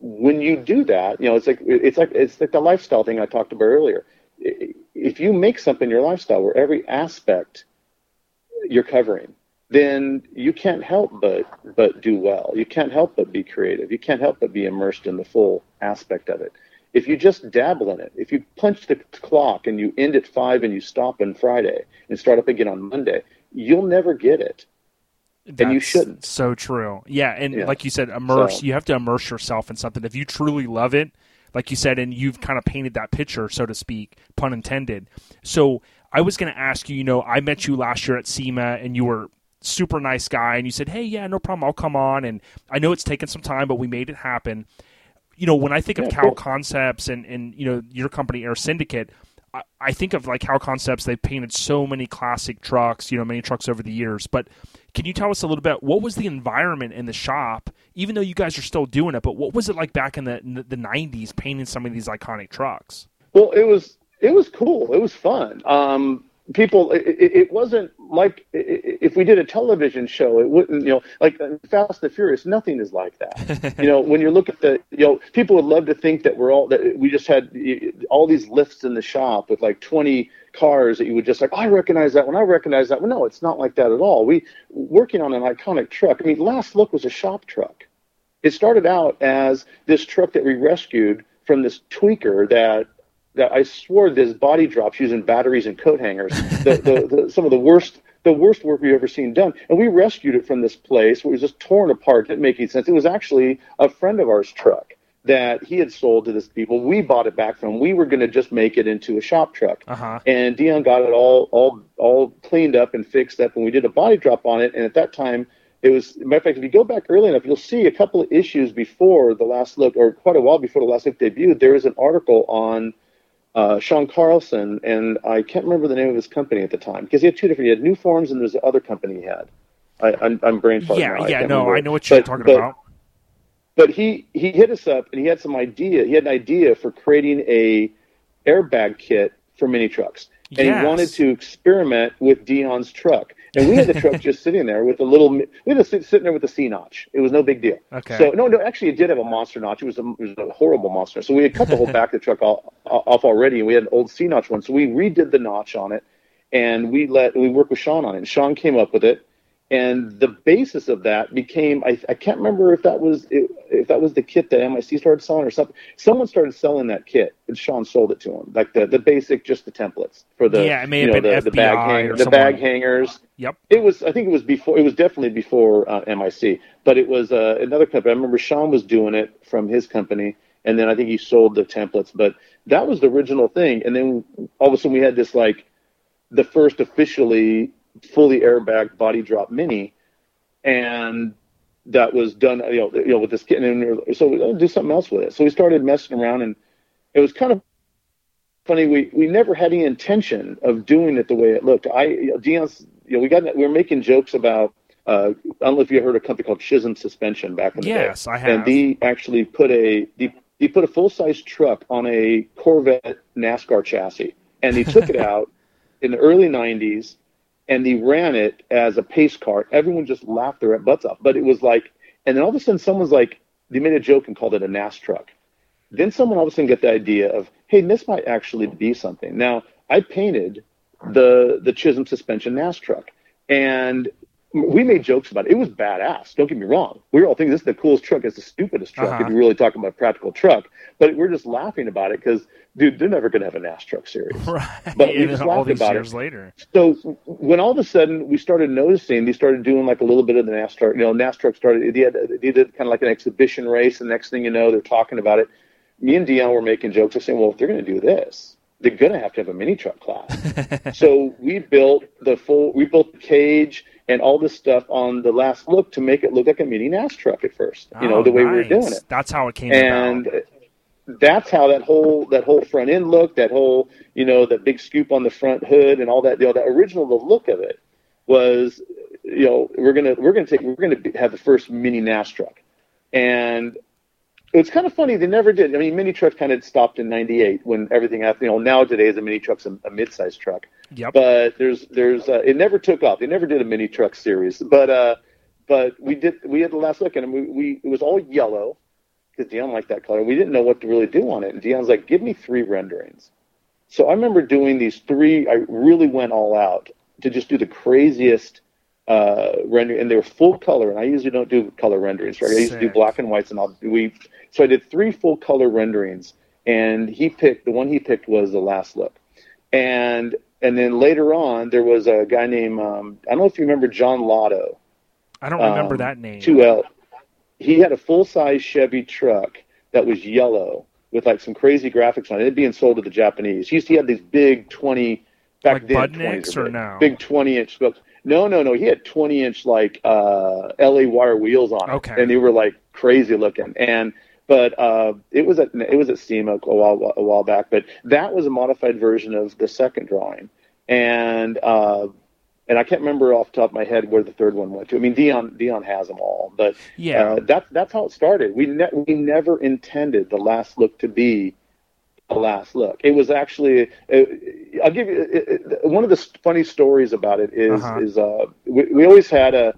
when you do that, you know, it's like it's like it's like the lifestyle thing I talked about earlier. If you make something your lifestyle where every aspect you're covering, then you can't help but but do well. You can't help but be creative. You can't help but be immersed in the full aspect of it. If you just dabble in it, if you punch the clock and you end at five and you stop on Friday and start up again on Monday, you'll never get it. and you shouldn't. So true. Yeah, and Yeah. like you said, immerse. So- You have to immerse yourself in something. If you truly love it, like you said, and you've kind of painted that picture, so to speak, pun intended. So I was going to ask you. You know, I met you last year at SEMA, and you were super nice guy, and you said, "Hey, yeah, no problem, I'll come on." And I know it's taken some time, but we made it happen. You know, when I think of Kal. Koncepts and and you know your company Air Syndicate. I- I think of like Kal Koncepts. They've painted so many classic trucks, you know, many trucks over the years. But can you tell us a little bit? What was the environment in the shop? Even though you guys are still doing it, but what was it like back in the in the- the '90s painting some of these iconic trucks? Well, it was it was cool. It was fun. Um, people it, it, wasn't like if we did a television show it wouldn't you know like fast and furious nothing is like that. You know when you look at the you know people would love to think that we're all that we just had all these lifts in the shop with like 20 cars that you would just like oh, i recognize that one i recognize that one. No it's not like that at all. We working on an iconic truck i mean last look was a shop truck. It started out as this truck that we rescued from this tweaker that that I swore this body drops using batteries and coat hangers. The, the, the, some of the worst the worst work we've ever seen done. And we rescued it from this place where it was just torn apart, didn't make any sense. It was actually a friend of ours' truck that he had sold to this people. We bought it back from him. We were going to just make it into a shop truck. Uh-huh. And Dion got it all all all cleaned up and fixed up, and we did a body drop on it. And at that time, it was matter of fact, if you go back early enough, you'll see a couple of issues before the last look, or quite a while before the last look debuted. There is an article on uh, Sean Carlson, and I can't remember the name of his company at the time because he had two different. He had New Forms, and there's the other company he had. I, am I'm brain fart Yeah, now. yeah, I no, remember. I know what you're but, talking but, about. But he he hit us up, and he had some idea. He had an idea for creating a airbag kit for mini trucks, and Yes. he wanted to experiment with Dion's truck. And we had the truck just sitting there with a little. We had it sit- sitting there with a C notch. It was no big deal. Okay. So no, no, actually, it did have a monster notch. It was a, it was a horrible monster. So we had cut the whole back of the truck off, off already, and we had an old C notch one. So we redid the notch on it, and we let we worked with Sean on it. And Sean came up with it, and the basis of that became I, I can't remember if that was if that was the kit that MIC started selling or something. Someone started selling that kit, and Sean sold it to him, like the the basic, just the templates for the Yeah, it may you have know, been the, the bag or the bag hangers. Yep. It was, I think it was before, it was definitely before uh, MIC, but it was uh, another company. I remember Sean was doing it from his company, and then I think he sold the templates, but that was the original thing. And then all of a sudden we had this like the first officially fully airbag body drop mini, and that was done, you know, you know, with this kit. And then we were- so we do something else with it. So we started messing around, and it was kind of funny. We we never had any intention of doing it the way it looked. I you know, Dion's, you know, we got we were making jokes about. Uh, I don't know if you heard a company called Chisholm Suspension back in the day. Yes, I have. And they actually put a they, they put a full size truck on a Corvette NASCAR chassis, and they took it out in the early '90s, and they ran it as a pace car. Everyone just laughed their butts off, but it was like, and then all of a sudden, someone's like, they made a joke and called it a NAS truck. Then someone all of a sudden get the idea of, hey, this might actually be something. Now, I painted the the Chisholm suspension NAS truck, and we made jokes about it. It was badass. Don't get me wrong. We were all thinking this is the coolest truck. It's the stupidest truck Uh-huh. if you're really talking about a practical truck. But we're just laughing about it because, dude, they're never going to have a NAS truck series. Right. But we And just laughed about years it. later. So when all of a sudden we started noticing, they started doing like a little bit of the NAS truck. You know, NAS truck started. They, had, they did kind of like an exhibition race. The next thing you know, they're talking about it. Me and Dion were making jokes. Of saying, well, if they're going to do this, they're going to have to have a mini truck class. so we built the full. We built the cage and all this stuff on the last look to make it look like a mini NAS truck at first. You know, Oh, the way we were doing it That's how it came and about. that's how that whole that whole front end looked. That whole you know that big scoop on the front hood and all that. You know, the original the look of it was you know we're gonna we're gonna take we're gonna have the first mini NAS truck, and it's kind of funny they never did. I mean, mini trucks kind of stopped in '98 when everything happened. You know, nowadays a mini truck's a, a mid-sized truck Yep. but there's there's uh, it never took off. They never did a mini truck series, but uh, but we did we had the last look and we, we it was all yellow because Dion liked that color. We didn't know what to really do on it, and Dion's like, "Give me three renderings." So I remember doing these three. I really went all out to just do the craziest uh, render, and they were full color. And I usually don't do color renderings. Right? I used to do black and whites, and I'll we. So I did three full color renderings, and he picked the one he picked was the last look, and and then later on there was a guy named um, I don't know if you remember John Lotto. I don't remember um, that name. Two L. He had a full size Chevy truck that was yellow with like some crazy graphics on it. It being sold to the Japanese. He used to have these big twenty back Like then Budniks or big, big twenty inch spokes. No, no, no. He had twenty inch like uh, L.A. wire wheels on it, Okay. and they were like crazy looking. And but uh, it was at it was at SEMA a while a while back. But that was a modified version of the second drawing, and uh, and I can't remember off the top of my head where the third one went to. I mean, Dion Dion has them all, but Yeah. uh, that's that's how it started. We ne- we never intended the last look to be a last look. It was actually. Uh, I'll give you it, one of the funny stories about it is uh-huh. is uh, we, we always had a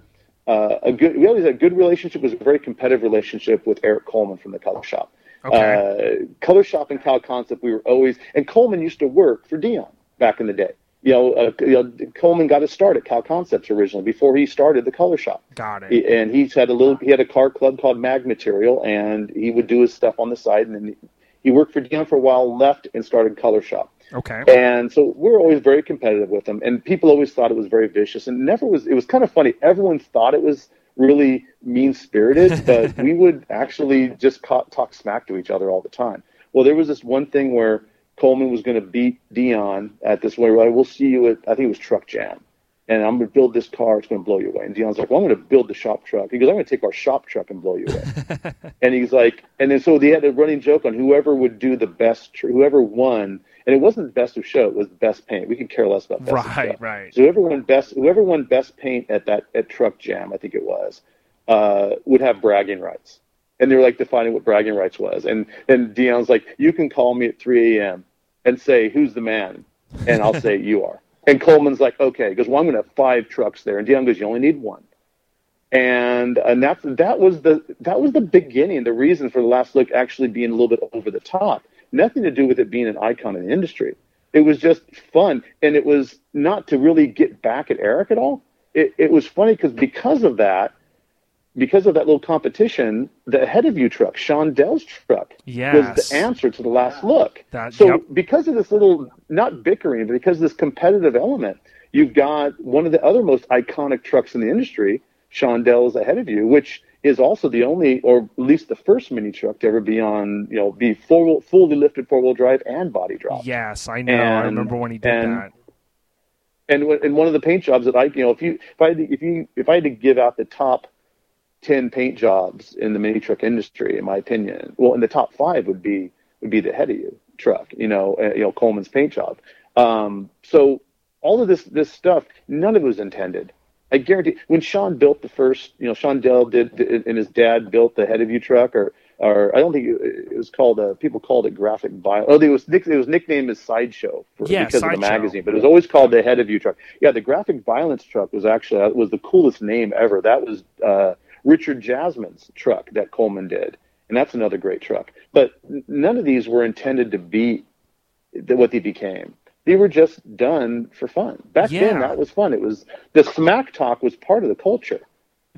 uh, a good we always had a good relationship. Was a very competitive relationship with Eric Coleman from the Color Shop. Okay. Uh, Color Shop and Kal Koncept. We were always and Coleman used to work for Dion back in the day. You know, uh, you know, Coleman got his start at Kal Koncepts originally before he started the Color Shop. Got it. He, and he's had a little. He had a car club called Mag Material, and he would do his stuff on the side. And then he worked for Dion for a while, left, and started Color Shop. Okay. And so we're always very competitive with them, and people always thought it was very vicious, and never was. It was kind of funny. Everyone thought it was really mean spirited, but we would actually just talk smack to each other all the time. Well, there was this one thing where Coleman was going to beat Dion at this way. Right, we'll see you at I think it was Truck Jam, and I'm going to build this car. It's going to blow you away. And Dion's like, well, I'm going to build the shop truck. He goes, I'm going to take our shop truck and blow you away. and he's like, and then so they had a running joke on whoever would do the best, whoever won and it wasn't the best of show; it was the best paint. We could care less about best right, right. So whoever won best, whoever won best paint at that at Truck Jam, I think it was, uh, would have bragging rights. And they were like defining what bragging rights was. And and Dion's like, you can call me at 3 a.m. and say who's the man, and I'll say you are. And Coleman's like, okay, because well, I'm going to have five trucks there, and Dion goes, you only need one. And and that's that was the that was the beginning, the reason for the last look actually being a little bit over the top nothing to do with it being an icon in the industry. It was just fun, and it was not to really get back at Eric at all. It, it was funny because because of that, because of that little competition, the ahead of you truck, Sean Dell's truck, yes. was the answer to the last look. That, so yep. because of this little not bickering, but because of this competitive element, you've got one of the other most iconic trucks in the industry, Sean Dell's ahead of you, which is also the only, or at least the first mini truck to ever be on, you know, be full, fully lifted four wheel drive and body drop. Yes, I know. And, I remember when he did and, that. And in one of the paint jobs that I, you know, if you, if I, if you, if I had to give out the top ten paint jobs in the mini truck industry, in my opinion, well, in the top five would be would be the head of you truck, you know, uh, you know Coleman's paint job. Um, so all of this this stuff, none of it was intended. I guarantee when Sean built the first, you know, Sean Dell did, and his dad built the head of you truck, or, or I don't think it was called a, people called it graphic bio. Oh, it was, it was nicknamed as Sideshow for, yeah, because of the magazine, but it was always called the head of you truck. Yeah, the graphic violence truck was actually, uh, was the coolest name ever. That was, uh, Richard Jasmine's truck that Coleman did. And that's another great truck. But none of these were intended to be what they became they were just done for fun. Back yeah. then, that was fun. It was the smack talk was part of the culture.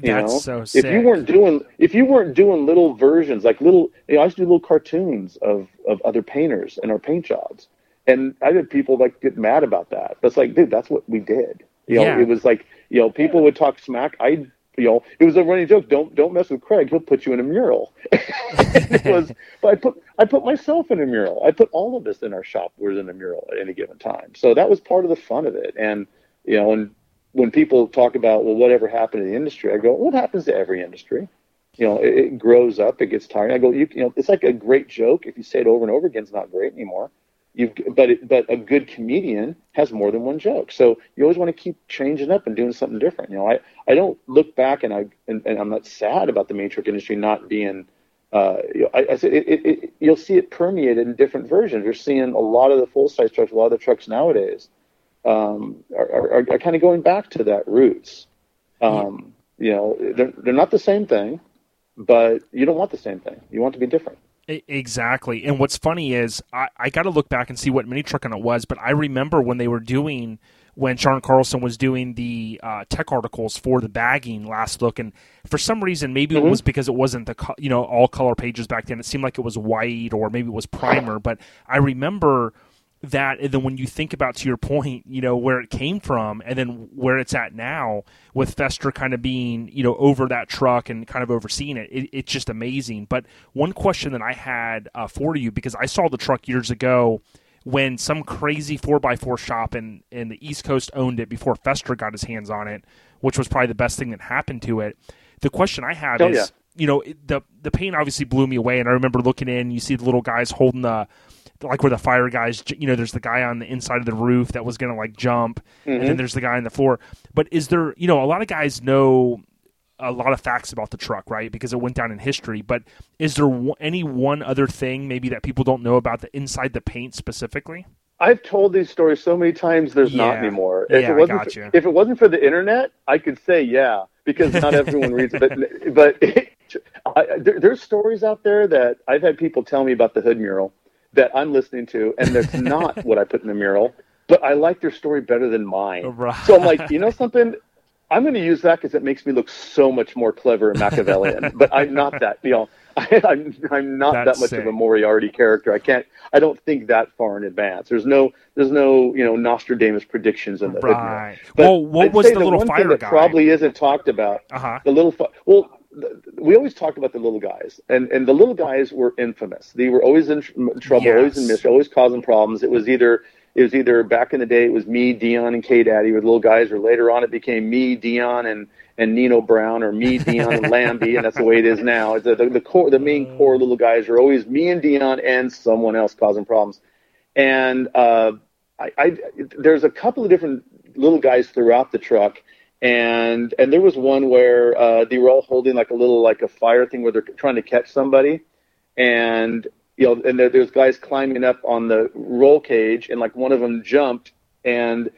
You That's know? so sick. If you weren't doing if you weren't doing little versions like little, you know, I used to do little cartoons of of other painters and our paint jobs, and I had people like get mad about that. But it's like, dude, that's what we did. You know, yeah. it was like you know, people would talk smack. I you know, it was a running joke. Don't don't mess with Craig. He'll put you in a mural. it was, but I put I put myself in a mural. I put all of us in our shop was in a mural at any given time. So that was part of the fun of it. And you know, and when people talk about well, whatever happened to the industry, I go, what happens to every industry? You know, it, it grows up, it gets tired. I go, you, you know, it's like a great joke. If you say it over and over again, it's not great anymore. You've, but it, but a good comedian has more than one joke. So you always want to keep changing up and doing something different. You know, I, I don't look back and I and, and I'm not sad about the matrix industry not being. Uh, you know, I, I said it, it, you'll see it permeated in different versions. You're seeing a lot of the full size trucks, a lot of the trucks nowadays um, are, are, are kind of going back to that roots. Um, you know, they're they're not the same thing, but you don't want the same thing. You want to be different. Exactly. And what's funny is I, I got to look back and see what mini trucking it was, but I remember when they were doing when Sean Carlson was doing the uh, tech articles for the bagging last look, and for some reason, maybe mm-hmm. it was because it wasn't the you know all color pages back then. It seemed like it was white or maybe it was primer, but I remember that and then when you think about to your point you know where it came from and then where it's at now with fester kind of being you know over that truck and kind of overseeing it, it it's just amazing but one question that i had uh, for you because i saw the truck years ago when some crazy 4x4 shop in, in the east coast owned it before fester got his hands on it which was probably the best thing that happened to it the question i have oh, is yeah. you know the the paint obviously blew me away and i remember looking in you see the little guys holding the like where the fire guys, you know, there's the guy on the inside of the roof that was going to like jump, mm-hmm. and then there's the guy on the floor. But is there, you know, a lot of guys know a lot of facts about the truck, right? Because it went down in history. But is there w- any one other thing maybe that people don't know about the inside the paint specifically? I've told these stories so many times. There's Yeah. not anymore. If Yeah, it wasn't gotcha. for, if it wasn't for the internet, I could say yeah because not everyone reads it. But but I, there, there's stories out there that I've had people tell me about the hood mural that I'm listening to, and that's not what I put in the mural. But I like their story better than mine. Right. So I'm like, you know something? I'm going to use that because it makes me look so much more clever and Machiavellian. but I'm not that. You know, I, I'm I'm not That's that much sick. of a Moriarty character. I can't. I don't think that far in advance. There's no. There's no. You know, Nostradamus predictions in the. Right. But well, what I'd was the little one fire thing that? Probably isn't talked about. Uh huh. The little. Fi- well, we always talked about the little guys, and and the little guys were infamous. They were always in tr- trouble, always in mischief, always causing problems. It was either. It was either back in the day, it was me, Dion, and K Daddy were the little guys, or later on it became me, Dion, and, and Nino Brown, or me, Dion, and Lambie, and that's the way it is now. The, the, the core, the main core little guys are always me and Dion and someone else causing problems. And uh, I, I, there's a couple of different little guys throughout the truck, and and there was one where uh, they were all holding like a little like a fire thing where they're trying to catch somebody, and you know, and there, there's guys climbing up on the roll cage, and like one of them jumped, and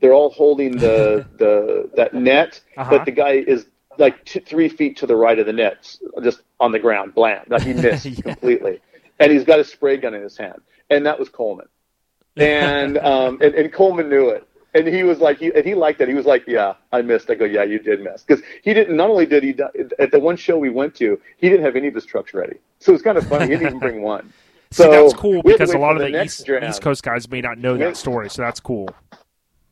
they're all holding the the that net, Uh-huh. but the guy is like t- three feet to the right of the net, just on the ground, blam, like he missed Yeah. completely, and he's got a spray gun in his hand, and that was Coleman, and um, and, and Coleman knew it. And he was like, he, and he liked that. He was like, "Yeah, I missed." I go, "Yeah, you did miss," because he didn't. Not only did he at the one show we went to, he didn't have any of his trucks ready. So it's kind of funny. He didn't even bring one. See, So that's cool because a lot of the, next East. East Coast guys may not know that story, so that's cool.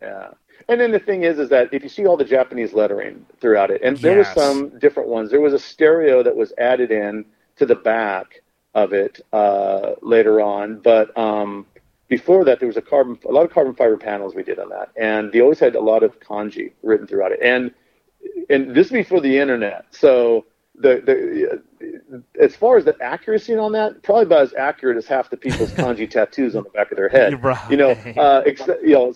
Yeah. And then the thing is, is that if you see all the Japanese lettering throughout it, and there Yes. was some different ones. There was a stereo that was added in to the back of it uh, later on, but um, before that, there was a carbon, a lot of carbon fiber panels we did on that, and they always had a lot of kanji written throughout it, and and this is before the internet, so. The, the as far as the accuracy on that, probably about as accurate as half the people's kanji tattoos on the back of their head. Right. You know, uh, except, you know,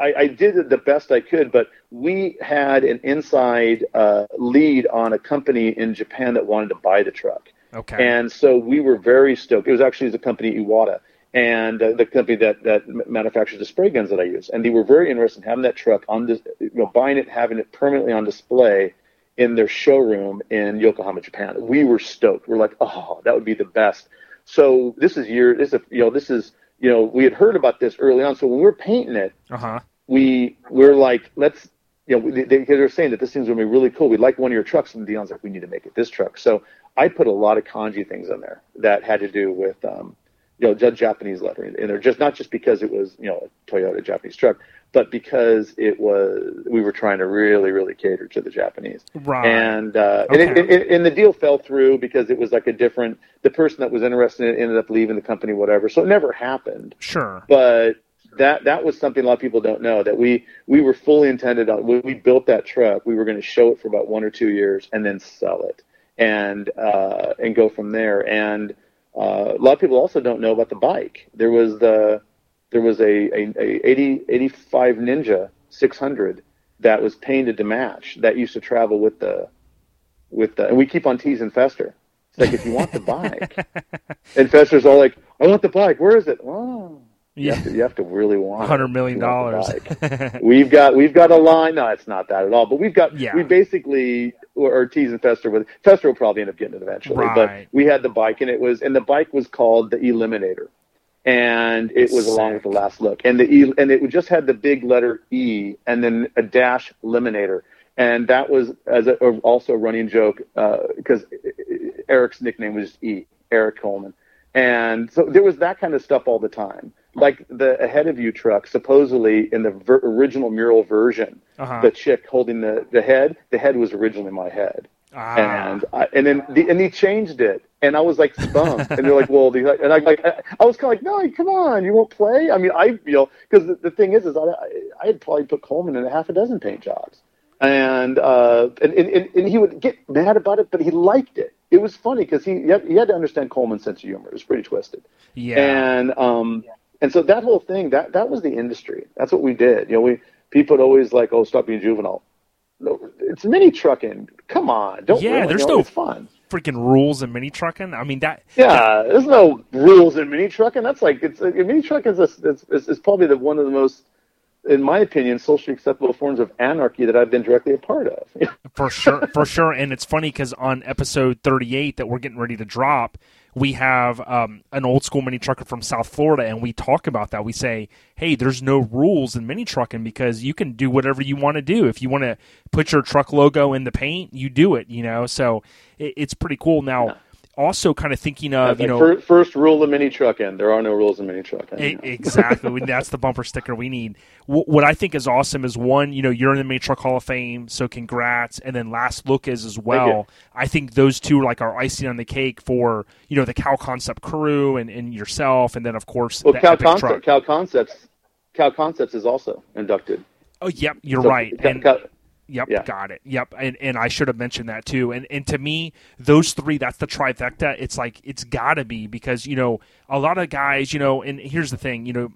I, I did the best I could, but we had an inside uh, lead on a company in Japan that wanted to buy the truck. Okay. And so we were very stoked. It was actually the company Iwata and uh, the company that, that manufactures the spray guns that I use. And they were very interested in having that truck on this, you know, buying it, having it permanently on display in their showroom in Yokohama, Japan. We were stoked. We're like, oh, that would be the best. So this is year, this is, you know, this is, you know, we had heard about this early on. So when we were painting it, Uh huh. we we're like, let's, you know, they, they, they're saying that this thing's gonna be really cool. We'd like one of your trucks, and Dion's like, we need to make it this truck. So I put a lot of kanji things in there that had to do with, um, you know, just Japanese lettering in there. Just not just because it was, you know, a Toyota Japanese truck, but because it was, we were trying to really, really cater to the Japanese. Right. And uh, and, it, it, and the deal fell through because it was like a different. The person that was interested in it ended up leaving the company, whatever. So it never happened Sure. but that that was something a lot of people don't know that we we were fully intended on when we built that truck we were going to show it for about one or two years and then sell it and uh, and go from there and uh, a lot of people also don't know about the bike there was the there was a, a, a 80, 85 ninja 600 that was painted to match that used to travel with the with the and we keep on teasing Fester it's like if you want the bike and Fester's all like I want the bike where is it oh you, Yeah. have to, you have to really want it Hundred million dollars. we've got we've got a line. No, it's not that at all. But we've got Yeah. we basically are teasing Fester with Fester will probably end up getting it eventually. Right. But we had the bike and it was and the bike was called the Eliminator, and it was along with the last look and the e, and it just had the big letter E and then a dash Eliminator. And that was as a, also a running joke Uh, because Eric's nickname was E, Eric Coleman. And so there was that kind of stuff all the time. Like the ahead of you truck, supposedly in the ver- original mural version, Uh-huh. the chick holding the, the head, the head was originally my head. Ah. And I, and then the, and he changed it, and I was like stunned. and they're like, "Well," the, and I like I, I was kind of like, "No, come on, you won't play." I mean, I feel because the, the thing is, is I, I had probably put Coleman in a half a dozen paint jobs, and uh, and, and and he would get mad about it, but he liked it. It was funny because he he had, he had to understand Coleman's sense of humor. It was pretty twisted. yeah. And um, and so that whole thing that that was the industry. That's what we did. You know, we people would always like, oh, stop being juvenile. No, it's mini trucking. Come on, don't. Yeah, there's You know, no- fun. Freaking rules in mini trucking. I mean that. Yeah, there's no rules in mini trucking. That's like it's uh, mini trucking is, a, is, is, probably the one of the most, in my opinion, socially acceptable forms of anarchy that I've been directly a part of. For sure, for sure, and it's funny because on episode thirty-eight that we're getting ready to drop, we have um, an old school mini trucker from South Florida, and we talk about that. We say, "Hey, there's no rules in mini trucking because you can do whatever you want to do. If you want to put your truck logo in the paint, you do it. You know, so it, it's pretty cool. Now, also kind of thinking of you know, fir- first rule of mini trucking: there are no rules in mini trucking. E- exactly. That's the bumper sticker we need. Wh- What I think is awesome is one, you know, you're in the Mini Truck Hall of Fame, so congrats. And then Last Look is as well. I think those two are like our icing on the cake for you know the Kal Koncept crew and, and yourself, and then of course well, the Kal Koncept, truck. Kal Koncepts, Kal Koncepts is also inducted. Oh, yep, you're So, right. Cal- And Cal- Yep, Yeah. got it. Yep, and and I should have mentioned that too. And and to me, those three, that's the trifecta. It's like it's got to be because you know a lot of guys, you know. And here's the thing, you know,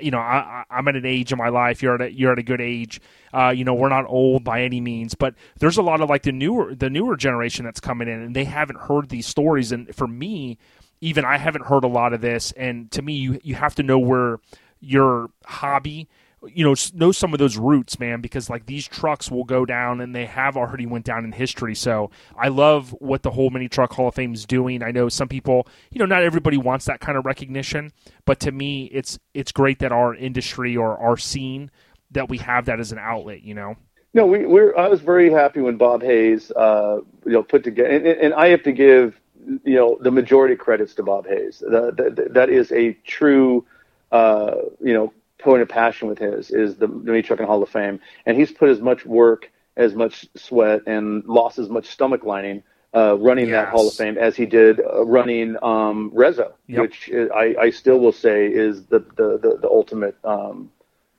you know, I, I'm at an age in my life. You're at a, you're at a good age. Uh, you know, we're not old by any means, but there's a lot of like the newer the newer generation that's coming in, and they haven't heard these stories. And for me, even I haven't heard a lot of this. And to me, you you have to know where your hobby you know know some of those roots man because like these trucks will go down and they have already went down in history so i love what the whole mini truck hall of fame is doing i know some people you know not everybody wants that kind of recognition but to me it's it's great that our industry or our scene that we have that as an outlet you know No, we, we're. I was very happy when Bob Hayes, uh, you know, put together, and, and I have to give, you know, the majority credits to Bob Hayes. That that, that is a true, uh, you know, point of passion with his is the, Trucking Hall of Fame, and he's put as much work, as much sweat, and lost as much stomach lining. Uh, running that Hall of Fame as he did uh, running um, Rezo, Yep. which I, I still will say is the the, the, the ultimate um,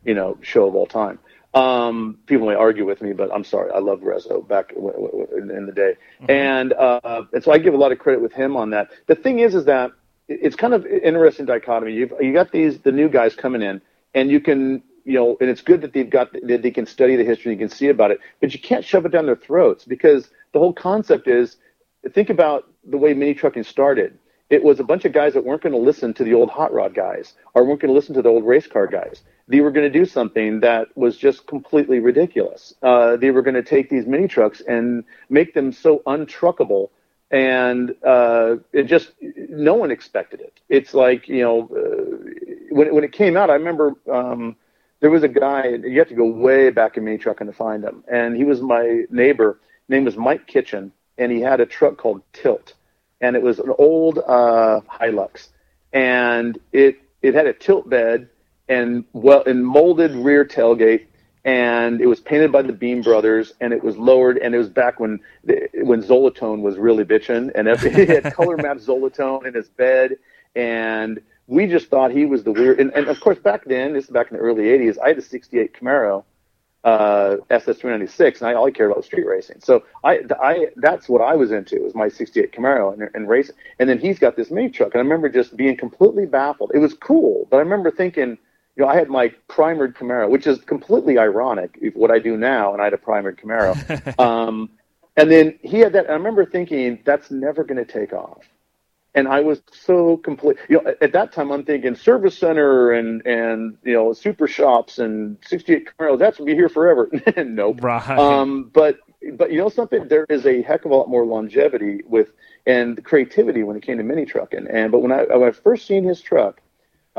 you know show of all time. Um, people may argue with me, but I'm sorry. I love Rezo back w- w- w- in, the day, and uh, and so I give a lot of credit with him on that. The thing is, is that it's kind of interesting dichotomy. You've you got these the new guys coming in, and you can you know, and it's good that they've got that they can study the history, you can see about it, but you can't shove it down their throats because the whole concept is think about the way mini trucking started. It was a bunch of guys that weren't going to listen to the old hot rod guys or weren't going to listen to the old race car guys. They were going to do something that was just completely ridiculous. Uh, they were going to take these mini trucks and make them so untruckable, and uh, it just no one expected it. It's like you know uh, when when it came out, I remember. Um, there was a guy you have to go way back in trucking to find him and he was my neighbor name was mike kitchen and he had a truck called tilt and it was an old uh hilux and it it had a tilt bed and well and molded rear tailgate and it was painted by the beam brothers and it was lowered and it was back when when zolatone was really bitching and he had color mapped zolatone in his bed and we just thought he was the weird. And, and of course, back then, this is back in the early '80s. I had a '68 Camaro uh, SS396, and I all I cared about was street racing. So I, I, that's what I was into was my '68 Camaro and, and racing. And then he's got this mini truck, and I remember just being completely baffled. It was cool, but I remember thinking, you know, I had my primered Camaro, which is completely ironic if what I do now, and I had a primered Camaro. um, and then he had that. And I remember thinking that's never going to take off and I was so complete. You know, at, at that time, I'm thinking service center and and you know super shops and 68 Camaros. That's gonna be here forever. nope. Right. Um, but but you know something, there is a heck of a lot more longevity with and creativity when it came to mini trucking. And but when I when I first seen his truck,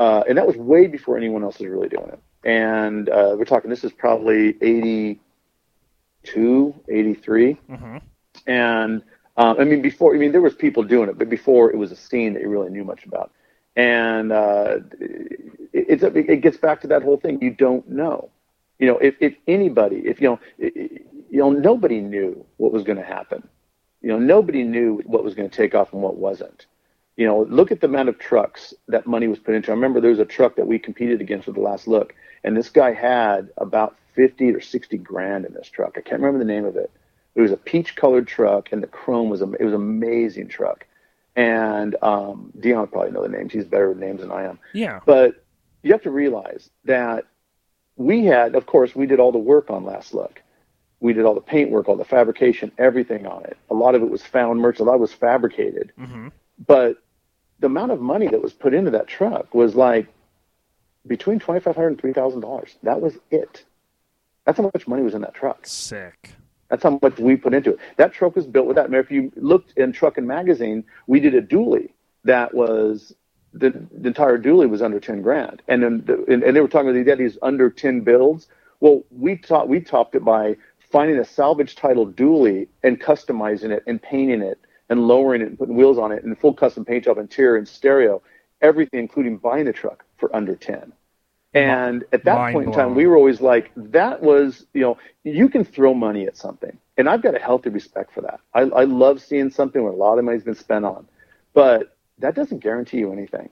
uh, and that was way before anyone else was really doing it. And uh, we're talking. This is probably 82, 83 Mhm. and um, I mean before I mean there was people doing it, but before it was a scene that you really knew much about. And uh, it, it's it gets back to that whole thing. You don't know, you know, if if anybody, if you know, you know, nobody knew what was going to happen. You know, nobody knew what was going to take off and what wasn't. You know, look at the amount of trucks that money was put into. I remember there was a truck that we competed against with the last look, and this guy had about fifty or sixty grand in this truck. I can't remember the name of it. It was a peach colored truck, and the chrome was am- it was an amazing truck. And um, Dion would probably know the names. He's better with names than I am. yeah But you have to realize that we had, of course, we did all the work on Last Look, We did all the paint work, all the fabrication, everything on it. A lot of it was found merch. A lot was fabricated. Mm-hmm. But the amount of money that was put into that truck was like between twenty five hundred and three thousand dollars. That was it. That's how much money was in that truck. Sick. That's how much we put into it. That truck was built with that. If you looked in Truckin' Magazine, we did a dually that was the, the entire dually was under ten grand, and then the, and, and they were talking about they had these under ten builds. Well, we taught we topped it by finding a salvage title dually and customizing it and painting it and lowering it and putting wheels on it and full custom paint job interior and stereo, everything including buying the truck for under ten. And at that Mind point in time, we were always like, that was, you know, you can throw money at something. And I've got a healthy respect for that. I, I love seeing something where a lot of money's been spent on, but that doesn't guarantee you anything.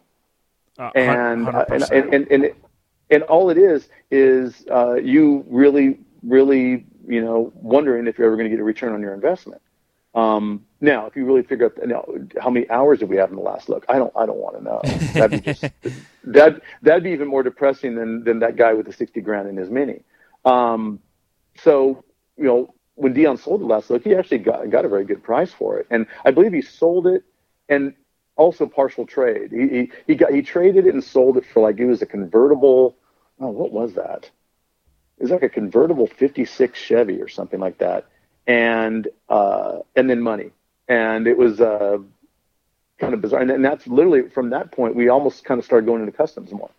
Uh, And, uh, and, and, and, and, it- and all it is, is uh, you really, really, you know, wondering if you're ever going to get a return on your investment. Um, now, if you really figure out now, how many hours did we have in the last look, I don't, I don't want to know. That'd be just, that that'd be even more depressing than than that guy with the sixty grand in his mini. Um, so you know, when Dion sold the last look, he actually got got a very good price for it, and I believe he sold it and also partial trade. He he, he got he traded it and sold it for like it was a convertible. Oh, what was that? It was like a convertible '56 Chevy or something like that, and uh, and then money, and it was. Uh, kind of bizarre. And, and that's literally from that point, we almost kind of started going into customs more.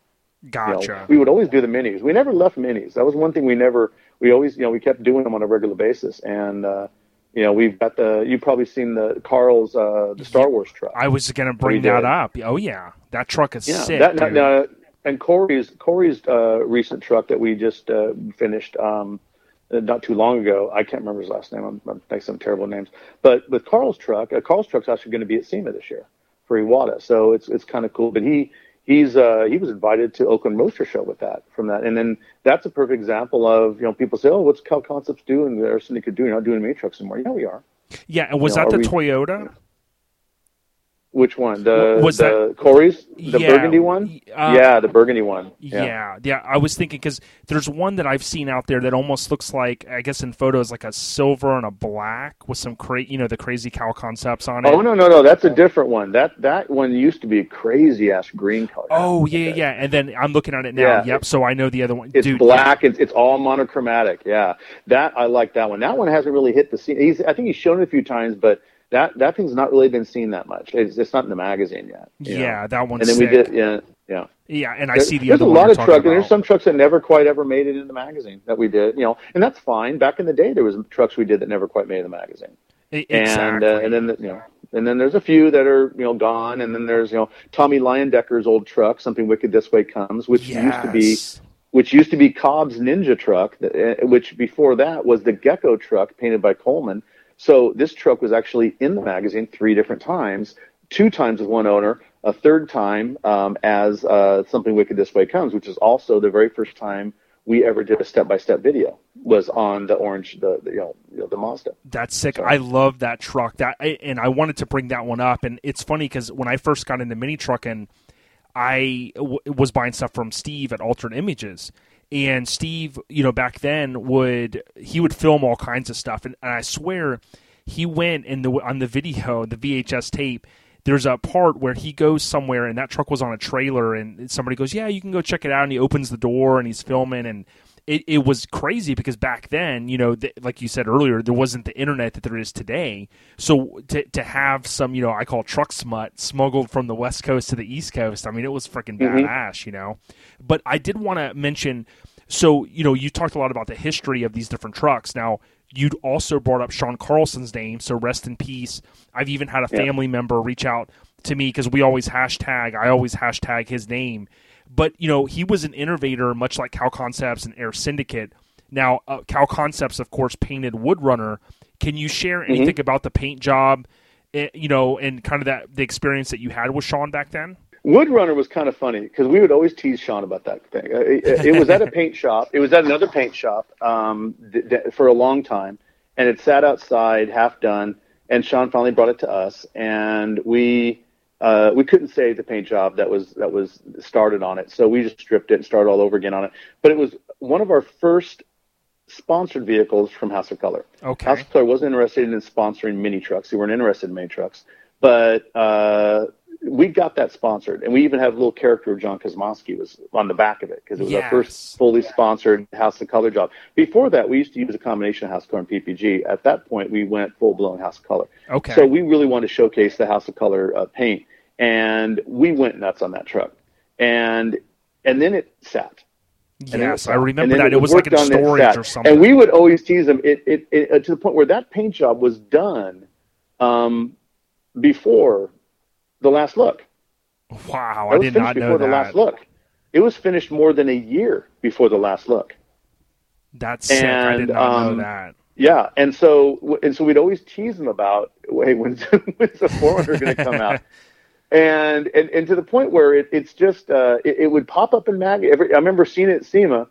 You know, gotcha. we would always do the minis. We never left minis. That was one thing we never. We always, you know, we kept doing them on a regular basis. And uh, you know, we've got the. You've probably seen the Carl's uh, the Star Wars truck. I was gonna bring that did. up. Oh yeah, that truck is yeah, sick. that, dude. now, and Corey's Corey's uh, recent truck that we just uh, finished um, uh, not too long ago. I can't remember his last name. I'm, I'm some terrible names. But with Carl's truck, uh, Carl's truck's actually going to be at SEMA this year for Iwata, so it's it's kind of cool. But he he's uh, he was invited to Oakland Roadster Show with that from that, and then that's a perfect example of you know people say, oh, what's Kal Koncepts doing? There's something they could do. You're not doing mini trucks anymore. Yeah, we are. yeah, and was you know, that the we- Toyota? Which one? The Was the Corey's the Yeah, burgundy one? uh, yeah, the burgundy one. Yeah. yeah, I was thinking because there's one that I've seen out there that almost looks like, I guess in photos, like a silver and a black with some cra- you know, the crazy Kal Koncepts on it. Oh no no no! That's a different one. That that one used to be a crazy ass green color. Oh yeah, yeah, yeah. And then I'm looking at it now. Yeah. Yep. So I know the other one. It's Dude, black. It's it's all monochromatic. Yeah, that I like that one. That one hasn't really hit the scene. He's I think he's shown it a few times, but that that thing's not really been seen that much. It's, it's not in the magazine yet. Yeah, know? that one's And then we sick. did yeah yeah. Yeah, and I There- see the there's other a lot of trucks, and there's some trucks that never quite ever made it in the magazine that we did. You know, and that's fine. Back in the day, there was trucks we did that never quite made the magazine. And exactly. uh, and then you know and then there's a few that are you know gone and then there's you know Tommy Leyendecker old truck something wicked this way comes which used to be which used to be Cobb's Ninja truck uh, which before that was the Gecko truck painted by Coleman so this truck was actually in the magazine three different times two times with one owner a third time um, as uh, something wicked this way comes which is also the very first time we ever did a step-by-step video was on the orange the, the you know the Mazda That's sick. So- I love that truck. That I- and I wanted to bring that one up. And it's funny because when I first got into mini trucking, I w- was buying stuff from Steve at Altered Images. And Steve, you know, back then would he would film all kinds of stuff, and, and I swear he went in the on the video, the VHS tape. There's a part where he goes somewhere, and that truck was on a trailer, and somebody goes, "Yeah, you can go check it out." And he opens the door, and he's filming, and it, it was crazy because back then, you know, th- like you said earlier, there wasn't the internet that there is today. So to to have some, you know, I call truck smut smuggled from the west coast to the east coast, I mean, it was freaking Mhm. badass, you know. But I did want to mention, so you know, you talked a lot about the history of these different trucks. Now, you'd also brought up Sean Carlson's name, so rest in peace. I've even had a Yeah. family member reach out to me because we always hashtag, I always hashtag his name. But you know, he was an innovator, much like Kal Koncepts and Air Syndicate. Now, uh, Kal Koncepts, of course, painted Woodrunner. Can you share anything about the paint job, eh, you know, and kind of that the experience that you had with Sean back then? Woodrunner was kind of funny because we would always tease Sean about that thing. Uh, It, it was at a paint shop. It was at another paint shop um, th- th- for a long time, and it sat outside, half done. And Sean finally brought it to us, and we uh, we couldn't save the paint job that was that was started on it, so we just stripped it and started all over again on it. But it was one of our first sponsored vehicles from House of Kolor. Okay. House of Kolor wasn't interested in sponsoring mini trucks. They weren't interested in mini trucks, but uh, we got that sponsored, and we even have a little character of Jon Kosmoski was on the back of it because it was Yes. our first fully sponsored House of Kolor job. Before that, we used to use a combination of House of Kolor and PPG. At that point, we went full blown House of Kolor. Okay. So we really wanted to showcase the House of Kolor uh, paint, and we went nuts on that truck, and and then it sat. And yes, I remember that. It was like in storage or something. And we would always tease them it, it, it, uh, to the point where that paint job was done um, before the last look. wow, That I did not before know the that. last look. It was finished more than a year before the last look. That's sick. I did And, not um, know that. Yeah, and so and so we'd always tease them about, hey, when's, when's the 400 going to come out? And, and and to the point where it, it's just uh, it, it would pop up in mag. Every, I remember seeing it at SEMA,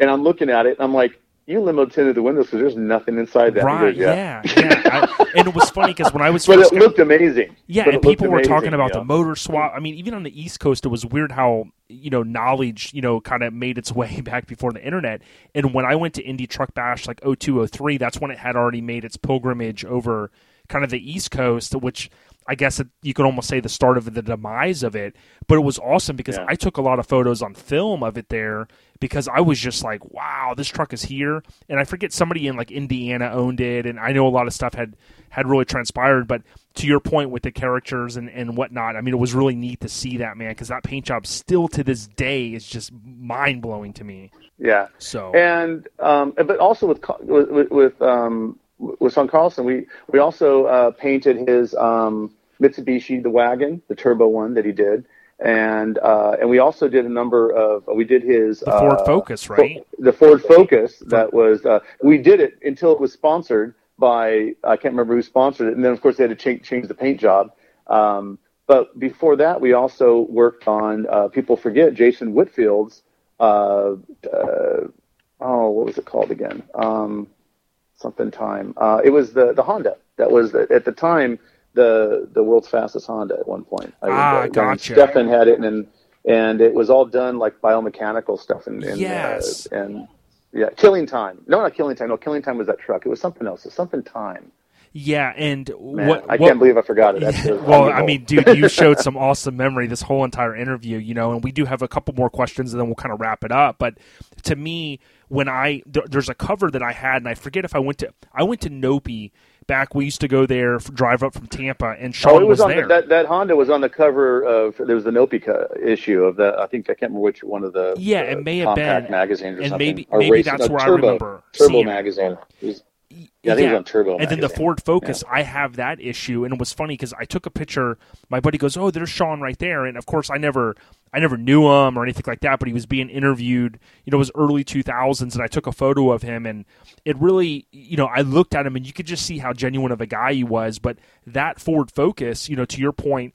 and I'm looking at it, and I'm like, you limo tinted the windows because there's nothing inside that. Right? goes, Yeah, yeah. I, and it was funny because when I was but it looked amazing. Yeah, But and people were talking about yeah. the motor swap. I mean, even on the East Coast, it was weird how you know knowledge you know kind of made its way back before the internet. And when I went to Indy Truck Bash like 0203, that's when it had already made its pilgrimage over kind of the East Coast, which I guess it, you could almost say the start of the demise of it. But it was awesome because Yeah. I took a lot of photos on film of it there because I was just like, wow, this truck is here. And I forget somebody in like Indiana owned it, and I know a lot of stuff had had really transpired. But to your point with the characters and and whatnot, I mean, it was really neat to see that man because that paint job still to this day is just mind blowing to me. Yeah. So and um, but also with with with, um, with Sean Carlson, we we also uh, painted his um, Mitsubishi the wagon, the turbo one that he did, and uh, and we also did a number of we did his the Ford uh, Focus, right? the Ford Focus that was uh, we did it until it was sponsored by I can't remember who sponsored it, and then of course they had to change, change the paint job. Um, but before that, we also worked on uh, people forget Jason Whitfield's uh, uh, oh what was it called again? Um, something time. Uh, it was the the Honda that was the, at the time the the world's fastest Honda at one point. I Ah, when gotcha. Stefan had it and and it was all done like biomechanical stuff and, and Yes. uh, and yeah, Killing Time. No, not Killing Time. No, Killing Time was that truck. It was something else. It's something time. Yeah, and Man, what I what- can't believe I forgot it. That's just well, I mean, dude, you showed some awesome memory this whole entire interview, you know, and we do have a couple more questions and then we'll kind of wrap it up. But to me, when I there, there's a cover that I had, and I forget if I went to I went to Nopi back. We used to go there, drive up from Tampa, and Sean Oh, it was, on there. the, that that Honda was on the cover of there was the Nopi co- issue of the I think I can't remember which one of the Yeah, the it uh, may have been. magazines or And something. maybe- maybe that's no, where I remember Turbo magazine. It was- yeah, I think was on Turbo. And then the. Ford Focus, I have that issue, and it was funny because I took a picture. My buddy goes, "Oh, there's Sean right there," and of course, I never, I never knew him or anything like that. But he was being interviewed. You know, it was early 2000s, and I took a photo of him, and it really, you know, I looked at him, and you could just see how genuine of a guy he was. But that Ford Focus, you know, to your point.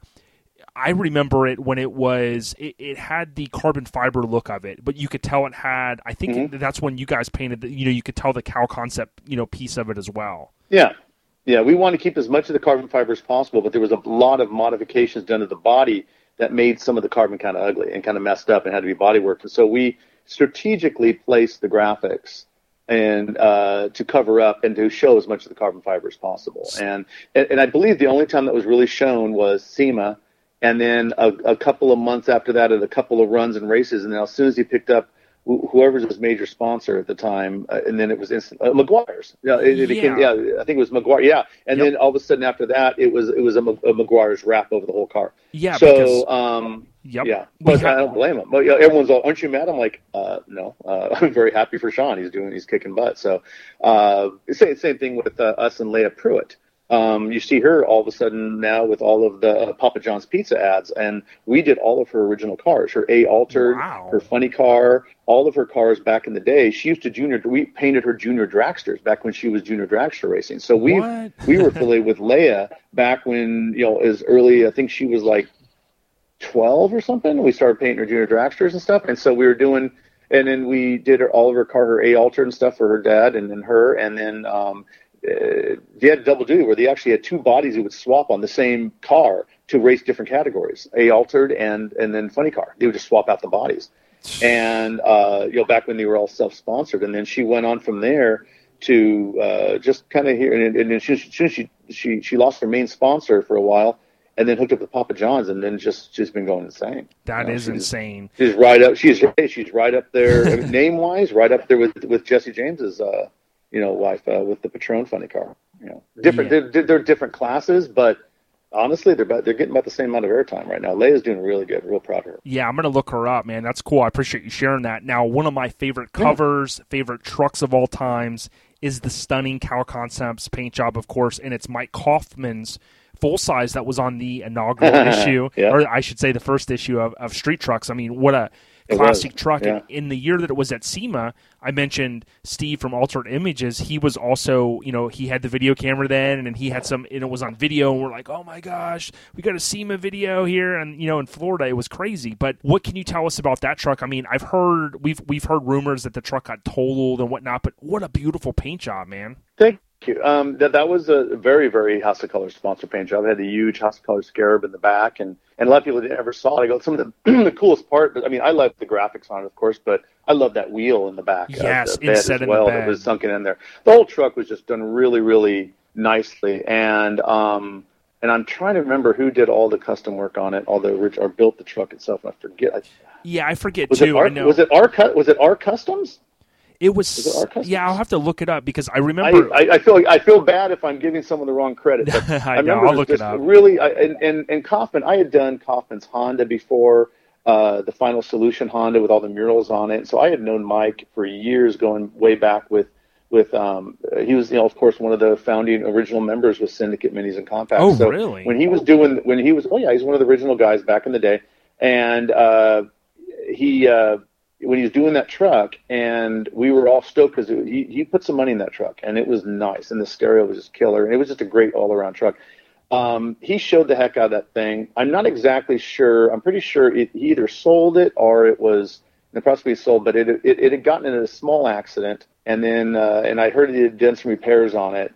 I remember it when it was it, it had the carbon fiber look of it, but you could tell it had. I think Mm-hmm. that's when you guys painted. The, you know, you could tell the Kal Koncept, you know, piece of it as well. Yeah. Yeah, we want to keep as much of the carbon fiber as possible, but there was a lot of modifications done to the body that made some of the carbon kind of ugly and kind of messed up and had to be body worked. And so we strategically placed the graphics and uh, to cover up and to show as much of the carbon fiber as possible. And, and and I believe the only time that was really shown was SEMA, and then a, a couple of months after that, at a couple of runs and races. And then as soon as he picked up wh- whoever's his major sponsor at the time, uh, and then it was instant, uh, Meguiar's. Yeah, it, it became Yeah. yeah. I think it was Meguiar. Yeah, and Yep. then all of a sudden after that, it was it was a, a Meguiar's wrap over the whole car. Yeah, So because um, Yep. yeah, but have- I don't blame him. But you know, everyone's all, "Aren't you mad?" I'm like, uh, "No, uh, I'm very happy for Sean. He's doing, he's kicking butt." So, uh, same same thing with uh, us and Leah Pruett. Um, you see her all of a sudden now with all of the uh, Papa John's pizza ads, and we did all of her original cars. Her A altered, Wow. her funny car, all of her cars back in the day. She used to junior. We painted her junior dragsters back when she was junior dragster racing. So we we were affiliated with Leah back when you know as early. I think she was like 12 or something. We started painting her junior dragsters and stuff. And so we were doing, and then we did her, all of her car, her A altered and stuff for her dad and then her. And then, um, uh, they had a double duty where they actually had two bodies they would swap on the same car to race different categories, A altered and, and then funny car. They would just swap out the bodies. and uh, you know back when they were all self-sponsored, and then she went on from there to uh, just kind of here, and, and then she, she she she lost her main sponsor for a while, and then hooked up with Papa John's, and then just she's been going insane. That You know, is she's- insane. She's right up. She's she's right up there name wise, right up there with with Jesse James's uh, you know wife uh, with the Patron funny car. You know, different. Yeah. They're, they're different classes, but honestly, they're about, they're getting about the same amount of airtime right now. Leah's doing really good. Real proud of her. Yeah, I'm gonna look her up, man. That's cool. I appreciate you sharing that. Now, one of my favorite covers, favorite trucks of all times, is the stunning Kal Koncepts paint job, of course, and it's Mike Kaufman's full size that was on the inaugural issue, Yeah. or I should say, the first issue of, of Street Trucks. I mean, what a classic truck! yeah. In the year that it was at SEMA, I mentioned Steve from Altered Images. He was also, you know, he had the video camera then, and he had some, and it was on video. And we're like, oh my gosh, we got a SEMA video here, and you know, in Florida, it was crazy. But what can you tell us about that truck? I mean, I've heard we've we've heard rumors that the truck got totaled and whatnot, but what a beautiful paint job, man. Thank you. Um, that that was a very very House of Kolors sponsor paint job. It had the huge House of Kolors scarab in the back, and and a lot of people that never saw it. I go some of the the coolest part. But I mean, I love the graphics on it, of course, but I love that wheel in the back. of Yes, the bed inset as in the well that was sunken in there. The whole truck was just done really really nicely, and um. And I'm trying to remember who did all the custom work on it, all the orig- or built the truck itself. And I forget. I, Yeah, I forget was too. it our, I know was it our was it our customs? It was. it yeah, I'll have to look it up because I remember. I, I, I feel like, I feel bad if I'm giving someone the wrong credit. But I I, know, remember I'll look it up. really, I, and, and and Kaufman. I had done Kaufman's Honda before, uh, the Final Solution Honda with all the murals on it. So I had known Mike for years, going way back with with um, he was you know of course one of the founding original members with Syndicate Minis and Compacts. Oh, so really? When he was doing when he was oh yeah he's one of the original guys back in the day, and uh, he. Uh, when he was doing that truck, and we were all stoked because he, he put some money in that truck, and it was nice, and the stereo was just killer, and it was just a great all around truck. Um, he showed the heck out of that thing. I'm not exactly sure. I'm pretty sure it, he either sold it or it was it possibly sold, but it, it it had gotten in a small accident, and then uh, and I heard he had done some repairs on it,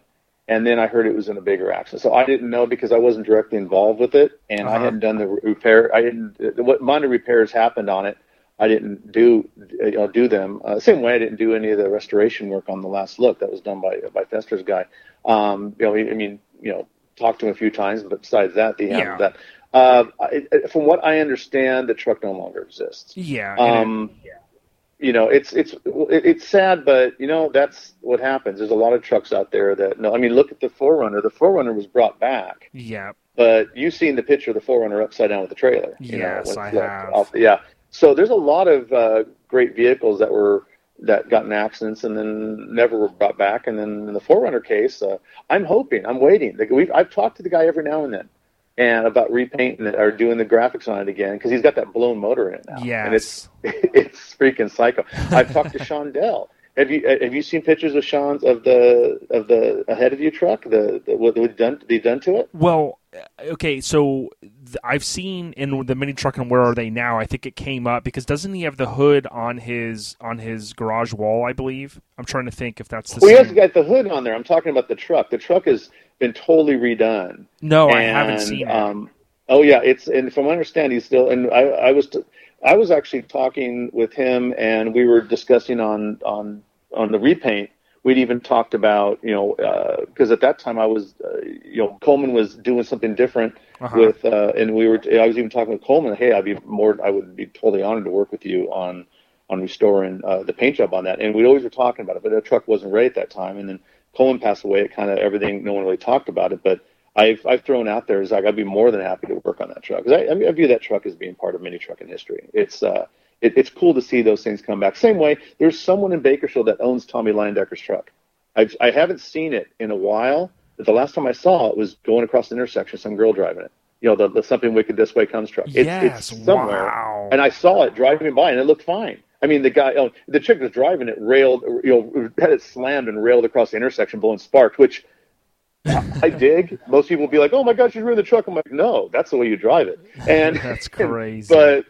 and then I heard it was in a bigger accident. So I didn't know because I wasn't directly involved with it, and I Uh-huh. hadn't done the repair. I didn't what minor repairs happened on it. I didn't do know, do them. Uh, same way I didn't do any of the restoration work on the last look that was done by by Fester's guy. Um, you know, I mean, you know, talked to him a few times, but besides that, the Yeah. that. Uh, it, from what I understand, the truck no longer exists. yeah, it- Um, you know, it's it's it- it's sad, but you know that's what happens. There's a lot of trucks out there that no. I mean, look at the Forerunner. The Forerunner was brought back, yeah, but you've seen the picture of the Forerunner upside down with the trailer. Yes, know, I have. off- yeah. So there's a lot of uh, great vehicles that were that got in accidents and then never were brought back. And then in the Forerunner case, uh, I'm hoping, I'm waiting. Like, We've, I've talked to the guy every now and then, and about repainting it or doing the graphics on it again because he's got that blown motor in it now. yes. And it's it's freaking psycho. I've talked to Sean Dell. Have you have you seen pictures of Sean's of the of the ahead of you truck? The, the what they done they done to it? Well, okay, so I've seen in the mini truck and where are they now? I think it came up because doesn't he have the hood on his on his garage wall? I believe. I'm trying to think if that's the Well, he has got the hood on there. I'm talking about the truck. The truck has been totally redone. no, I haven't seen it. Um, oh yeah, it's and from what I understand, he's still. And I, I was, I was actually talking with him, and we were discussing on on on the repaint. We'd even talked about you know because at that time I was uh, you know Coleman was doing something different Uh-huh. with uh, and we were I was even talking with Coleman. Hey, I'd be more I would be totally honored to work with you on on restoring uh, the paint job on that. And we always were talking about it, but the truck wasn't ready at that time. And then Coleman passed away. It kind of everything. No one really talked about it, but I've I've thrown out there is like I'd be more than happy to work on that truck because I, I, mean, I view that truck as being part of mini trucking history. It's uh it, it's cool to see those things come back. Same way, there's someone in Bakersfield that owns Tommy Leyendecker's truck. I've, I haven't seen it in a while, but the last time I saw it was going across the intersection, some girl driving it. You know, the, the something wicked this way comes truck. It's, yes, it's somewhere, wow. and I saw it driving by, and it looked fine. I mean, the guy, oh, the chick was driving it, railed, you know, had it slammed and railed across the intersection, blowing sparks, which I dig. Most people will be like, "Oh my God, she's ruined the truck." I'm like, "No, that's the way you drive it." And That's crazy. but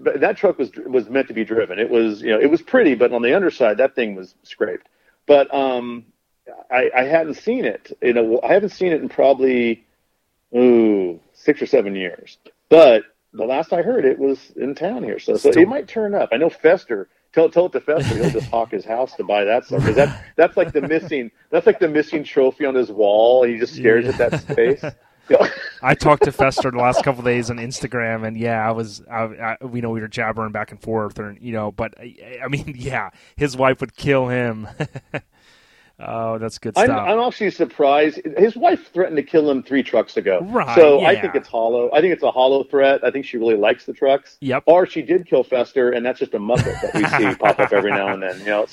that truck was was meant to be driven. It was you know it was pretty, but on the underside, that thing was scraped. But um, I, I hadn't seen it. You know, I haven't seen it in probably ooh six or seven years. But the last I heard, it was in town here. So, so it might turn up. I know Fester. Tell, tell it to Fester. He'll just hawk his house to buy that stuff because that that's like the missing that's like the missing trophy on his wall. He just stares yeah. at that space. I talked to Fester the last couple days on Instagram, and yeah, I was, I, I, you know, we were jabbering back and forth, and you know, but I mean, yeah, his wife would kill him. oh, that's good stuff. I'm, I'm, actually surprised. His wife threatened to kill him three trucks ago. Right. So yeah. I think it's hollow. I think it's a hollow threat. I think she really likes the trucks. Yep. Or she did kill Fester, and that's just a Muppet that we see pop up every now and then. You know.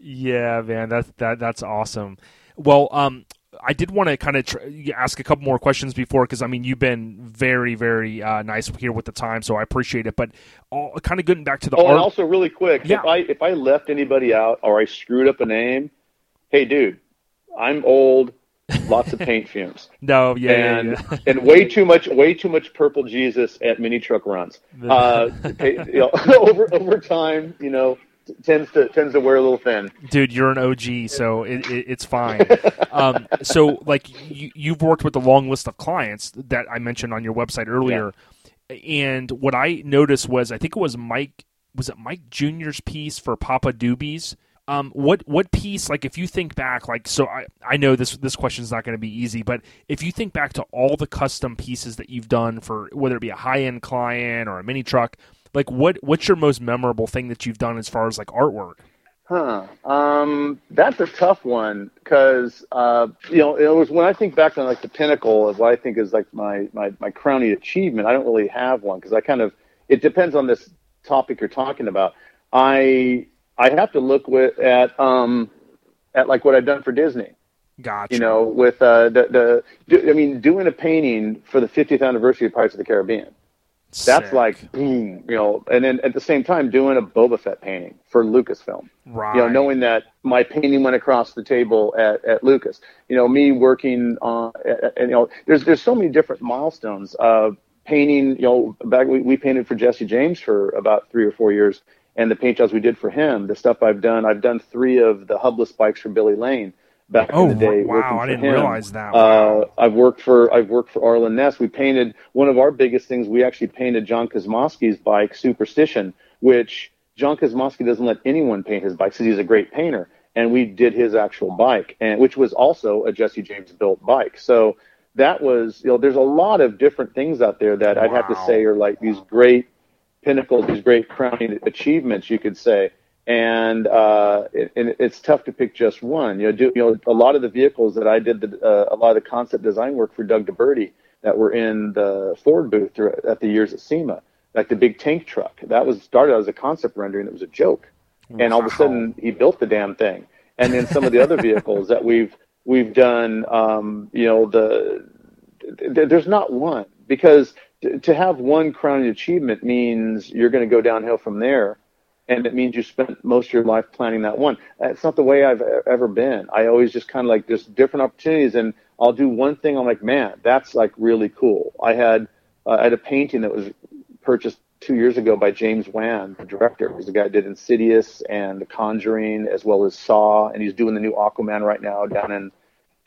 yeah, man, that's that that's awesome. Well, um, I did want to kind of tr- ask a couple more questions before because I mean you've been very very uh, nice here with the time, so I appreciate it. But all, kind of getting back to the oh, art- and also really quick, yeah. if I if I left anybody out or I screwed up a name, hey dude, I'm old, lots of paint fumes. no, yeah, and yeah, yeah. and way too much way too much purple Jesus at mini truck runs. Uh, you know, over over time, you know tends to tends to wear a little thin. Dude, you're an OG, so it, it, it's fine. um, so, like, you, you've worked with a long list of clients that I mentioned on your website earlier, yeah. and what I noticed was I think it was Mike was it Mike Junior's piece for Papa Doobies. Um, what what piece like if you think back like so I, I know this this question is not going to be easy but if you think back to all the custom pieces that you've done for whether it be a high end client or a mini truck like what what's your most memorable thing that you've done as far as like artwork? Huh. Um, that's a tough one because uh, you know it was when I think back on like the pinnacle of what I think is like my my my crowning achievement. I don't really have one because I kind of it depends on this topic you're talking about. I I have to look with at um at like what I've done for Disney. Gotcha. You know, with uh, the the I mean, doing a painting for the 50th anniversary of Pirates of the Caribbean. That's Sick. like boom, you know, and then at the same time doing a Boba Fett painting for Lucasfilm. Right. You know, knowing that my painting went across the table at, at Lucas. You know, me working on, and you know, there's there's so many different milestones. Uh, painting, you know, back we, we painted for Jesse James for about three or four years, and the paint jobs we did for him, the stuff I've done, I've done three of the hubless bikes for Billy Lane back oh, in the day. Wow, I didn't him. realize that. Wow. Uh, I've worked for I've worked for Arlen Ness. We painted one of our biggest things. We actually painted Jon Kosmoski's bike Superstition, which Jon Kosmoski doesn't let anyone paint his bike because he's a great painter. And we did his actual bike, and which was also a Jesse James built bike. So that was you know there's a lot of different things out there that wow. I'd have to say are like these great pinnacles, these great crowning achievements, you could say and uh, it, and it's tough to pick just one. You know, do, you know, a lot of the vehicles that I did, the, uh, a lot of the concept design work for Doug DeBerti that were in the Ford booth at the years at SEMA, like the big tank truck. That was started as a concept rendering. It was a joke, and all of a sudden he built the damn thing. And then some of the other vehicles that we've we've done, um, you know, the there's not one because to have one crowning achievement means you're going to go downhill from there and it means you spent most of your life planning that one. That's not the way I've ever been. I always just kind of like there's different opportunities, and I'll do one thing. I'm like, man, that's like really cool. I had uh, I had a painting that was purchased two years ago by James Wan, the director. He's the guy that did Insidious and The Conjuring, as well as Saw, and he's doing the new Aquaman right now down in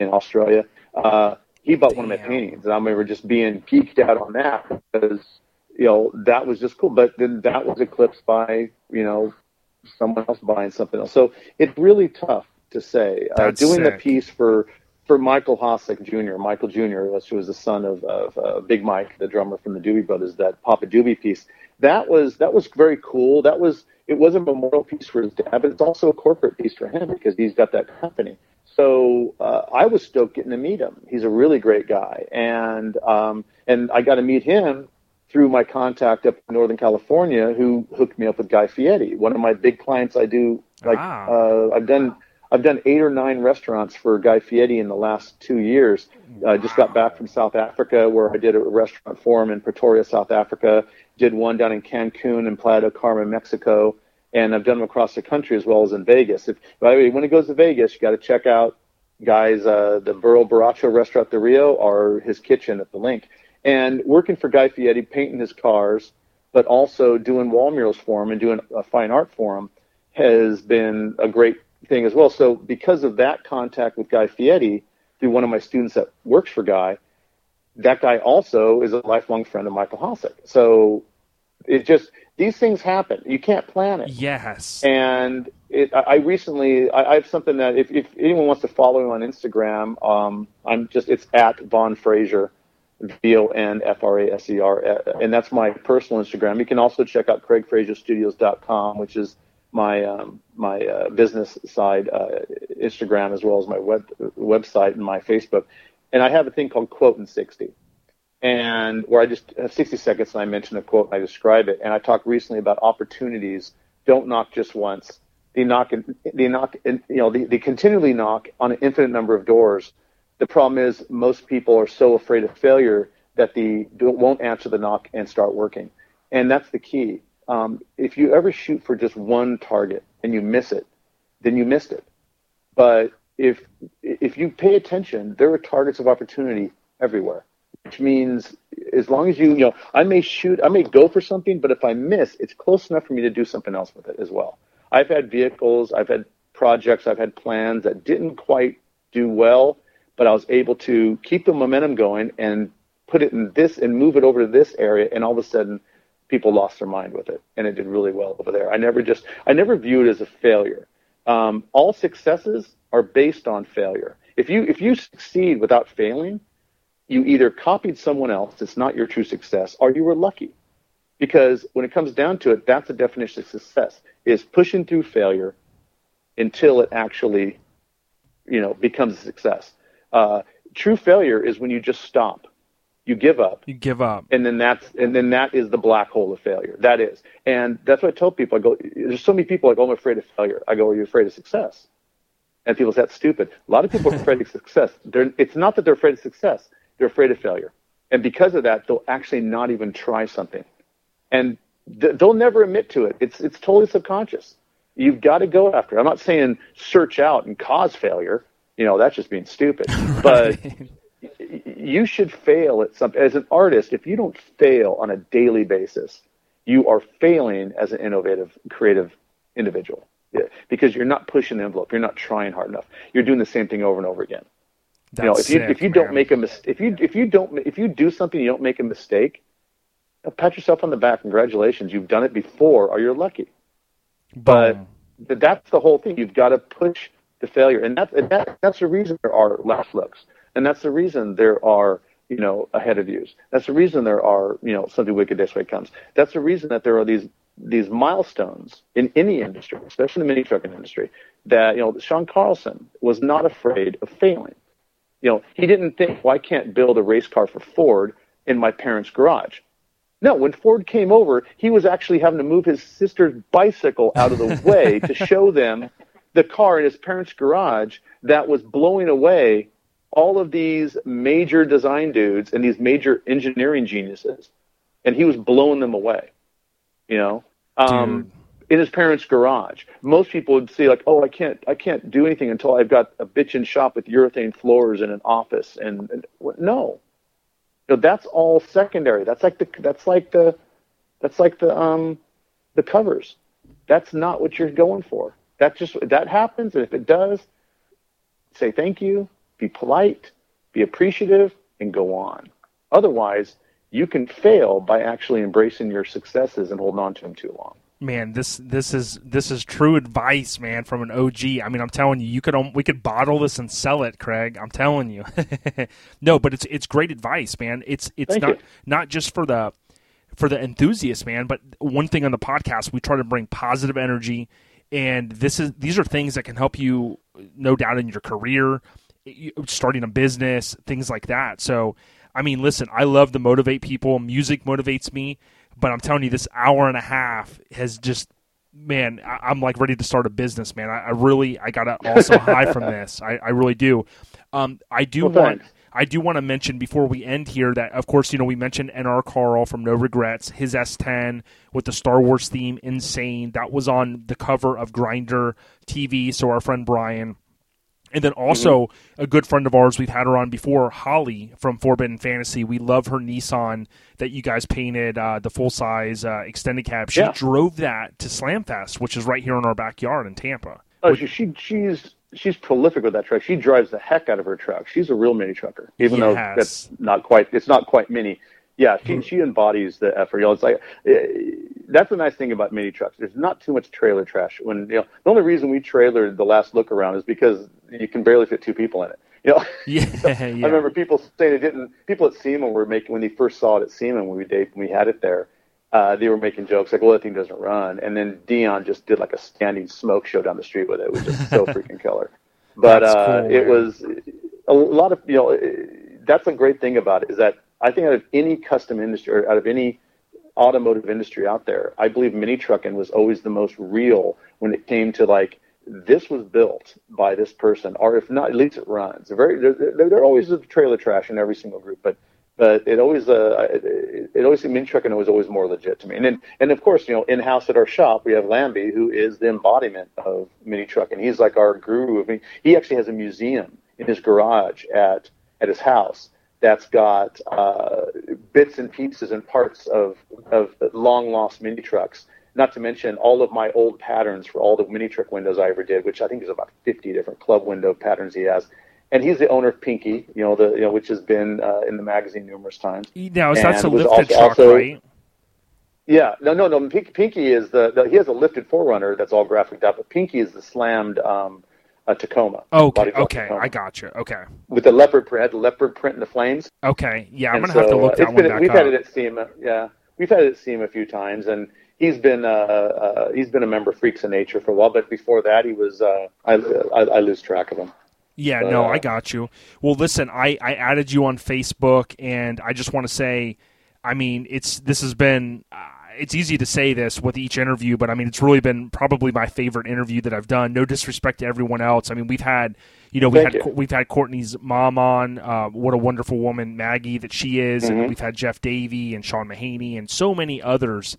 in Australia. Uh, he bought Damn. one of my paintings, and I remember just being geeked out on that because you know, that was just cool. But then that was eclipsed by, you know, someone else buying something else. So it's really tough to say. Uh, doing sick. the piece for for Michael Hossack Jr., Michael Jr., who was the son of, of uh, Big Mike, the drummer from the Doobie Brothers, that Papa Doobie piece. That was that was very cool. That was it was a memorial piece for his dad, but it's also a corporate piece for him because he's got that company. So uh, I was stoked getting to meet him. He's a really great guy, and um, and I got to meet him through my contact up in Northern California, who hooked me up with Guy Fieri, one of my big clients. I do like wow. uh, I've done I've done eight or nine restaurants for Guy Fieri in the last two years. I uh, just got back from South Africa where I did a restaurant for him in Pretoria, South Africa. Did one down in Cancun and Playa del Carmen, Mexico, and I've done them across the country as well as in Vegas. If by the way, when it goes to Vegas, you got to check out Guy's uh, the Burro Borracho restaurant, the Rio, or his kitchen at the Link and working for Guy Fieri, painting his cars, but also doing wall murals for him and doing a fine art for him has been a great thing as well. So because of that contact with Guy Fieri through one of my students that works for Guy, that guy also is a lifelong friend of Michael Hossack. So it just these things happen. You can't plan it. Yes. And it, I recently I, I have something that if, if anyone wants to follow me on Instagram, um, I'm just it's at Von Fraser, V O N F R A S E R, and that's my personal Instagram. You can also check out CraigFraserStudios.com, which is my um, my uh, business side uh, Instagram as well as my web website and my Facebook. And I have a thing called Quote in 60 and where I just have 60 seconds and I mention a quote and I describe it. And I talked recently about opportunities don't knock just once. They knock, they knock, you know, they, they continually knock on an infinite number of doors. The problem is most people are so afraid of failure that they won't answer the knock and start working. And that's the key. Um, if you ever shoot for just one target and you miss it, then you missed it. But if if you pay attention, there are targets of opportunity everywhere which means as long as you, you know, I may shoot, I may go for something, but if I miss, it's close enough for me to do something else with it as well. I've had vehicles, I've had projects, I've had plans that didn't quite do well, but I was able to keep the momentum going and put it in this and move it over to this area, and all of a sudden, people lost their mind with it, and it did really well over there. I never just, I never view it as a failure. Um, all successes are based on failure. If you if you succeed without failing, you either copied someone else, it's not your true success, or you were lucky. Because when it comes down to it, that's the definition of success is pushing through failure until it actually, you know, becomes a success. Uh, true failure is when you just stop. You give up. You give up. And then that's and then that is the black hole of failure. That is. And that's what I tell people. I go, there's so many people like, oh, I'm afraid of failure. I go, Are you afraid of success? And people say that's stupid. A lot of people are afraid of success. They're, it's not that they're afraid of success they're afraid of failure. And because of that, they'll actually not even try something. And th- they'll never admit to it. It's, it's totally subconscious. You've got to go after it. I'm not saying search out and cause failure. You know, that's just being stupid. right. But you should fail at something. As an artist, if you don't fail on a daily basis, you are failing as an innovative, creative individual. Yeah, because you're not pushing the envelope. You're not trying hard enough. You're doing the same thing over and over again. That's you know, if you sick, if you don't make a mistake if you if you don't if you do something you don't make a mistake, pat yourself on the back. Congratulations, you've done it before, or you're lucky. But that's the whole thing. You've got to push the failure, and that's and that, that's the reason there are last looks, and that's the reason there are you know ahead of views. That's the reason there are you know something wicked this way comes. That's the reason that there are these these milestones in any industry, especially the mini trucking industry. That you know, Sean Carlson was not afraid of failing you know, he didn't think, well, I can't build a race car for Ford in my parents' garage. No, when Ford came over, he was actually having to move his sister's bicycle out of the way to show them the car in his parents' garage that was blowing away all of these major design dudes and these major engineering geniuses. And he was blowing them away, you know? Um, in his parents' garage. Most people would see like, "Oh, I can't, I can't do anything until I've got a bitchin' shop with urethane floors and an office." And, and no, you know, that's all secondary. That's like the, that's like the, that's like the, um, the covers. That's not what you're going for. That just that happens, and if it does, say thank you, be polite, be appreciative, and go on. Otherwise, you can fail by actually embracing your successes and holding on to them too long. Man this this is this is true advice man from an og i mean i'm telling you you could um, we could bottle this and sell it craig. I'm telling you. No but it's it's great advice man. It's it's Thank not you. not just for the for the enthusiast man but one thing on the podcast we try to bring positive energy and this is these are things that can help you no doubt in your career starting a business things like that so i mean listen i love to motivate people music motivates me but I'm telling you, this hour and a half has just man, I, am like ready to start a business, man. I, I really, I got also high from this. I, I really do. Um, I do well, want. I do want to mention before we end here that, of course, you know, we mentioned NR Carl from No Regrets, his S10 with the Star Wars theme, insane. That was on the cover of Grindr TV. So our friend Brian and then also mm-hmm. a good friend of ours, we've had her on before, Holly from Forbidden Fantasy. We love her Nissan that you guys painted, uh, the full size uh, extended cab. She yeah. drove that to Slamfest, which is right here in our backyard in Tampa. Oh, she, she she's she's prolific with that truck. She drives the heck out of her truck. She's a real mini trucker, even though that's not quite. It's not quite mini. Yeah, she she embodies the effort. You know, it's like eh, that's the nice thing about mini trucks. There's not too much trailer trash. When you know, the only reason we trailered the last look around is because you can barely fit two people in it. You know, Yeah, I yeah. remember people saying it didn't. People at SEMA were making when they first saw it at SEMA when we when we had it there. Uh, they were making jokes like, "Well, that thing doesn't run," and then Dion just did like a standing smoke show down the street with it. Was just so freaking killer. But uh, cool, it was a lot of you know. That's a great thing about it is that I think out of any custom industry or out of any automotive industry out there, I believe mini trucking was always the most real when it came to like this was built by this person, or if not, at least it runs. Very, there, there, there always is trailer trash in every single group, but but it always uh it, it always mini trucking was always more legit to me. And then and of course, you know, in house at our shop we have Lambie, who is the embodiment of mini trucking. He's like our guru. I mean, he actually has a museum in his garage at at his house that's got uh, bits and pieces and parts of of long lost mini trucks. Not to mention all of my old patterns for all the mini truck windows I ever did, which I think is about 50 different club window patterns he has. And he's the owner of Pinky, you know, the you know which has been uh, in the magazine numerous times. Now, is that a lifted also- truck, also- right? Yeah, no, no, no. Pinky, Pinky is the, the he has a lifted 4Runner that's all graphic out, but Pinky is the slammed um, uh, Tacoma. Okay, okay, Tacoma. I got you. Okay, with the leopard print, had the leopard print and the flames. okay, yeah, I'm And gonna have to look that one been- back We've up. had it at SEMA. Yeah, we've had it at SEMA a few times, and he's been uh, uh, he's been a member of Freaks of Nature for a while. But before that, he was uh, I, I I lose track of him. Yeah, But, no, uh, I got you. Well, listen, I, I added you on Facebook, and I just want to say, I mean, it's this has been. Uh, it's easy to say this with each interview, but I mean, it's really been probably my favorite interview that I've done. No disrespect to everyone else. I mean, we've had, you know, we had you. we've had Courtney's mom on. Uh, what a wonderful woman, Maggie, that she is, Mm-hmm. and we've had Jeff Davey and Sean Mahaney and so many others.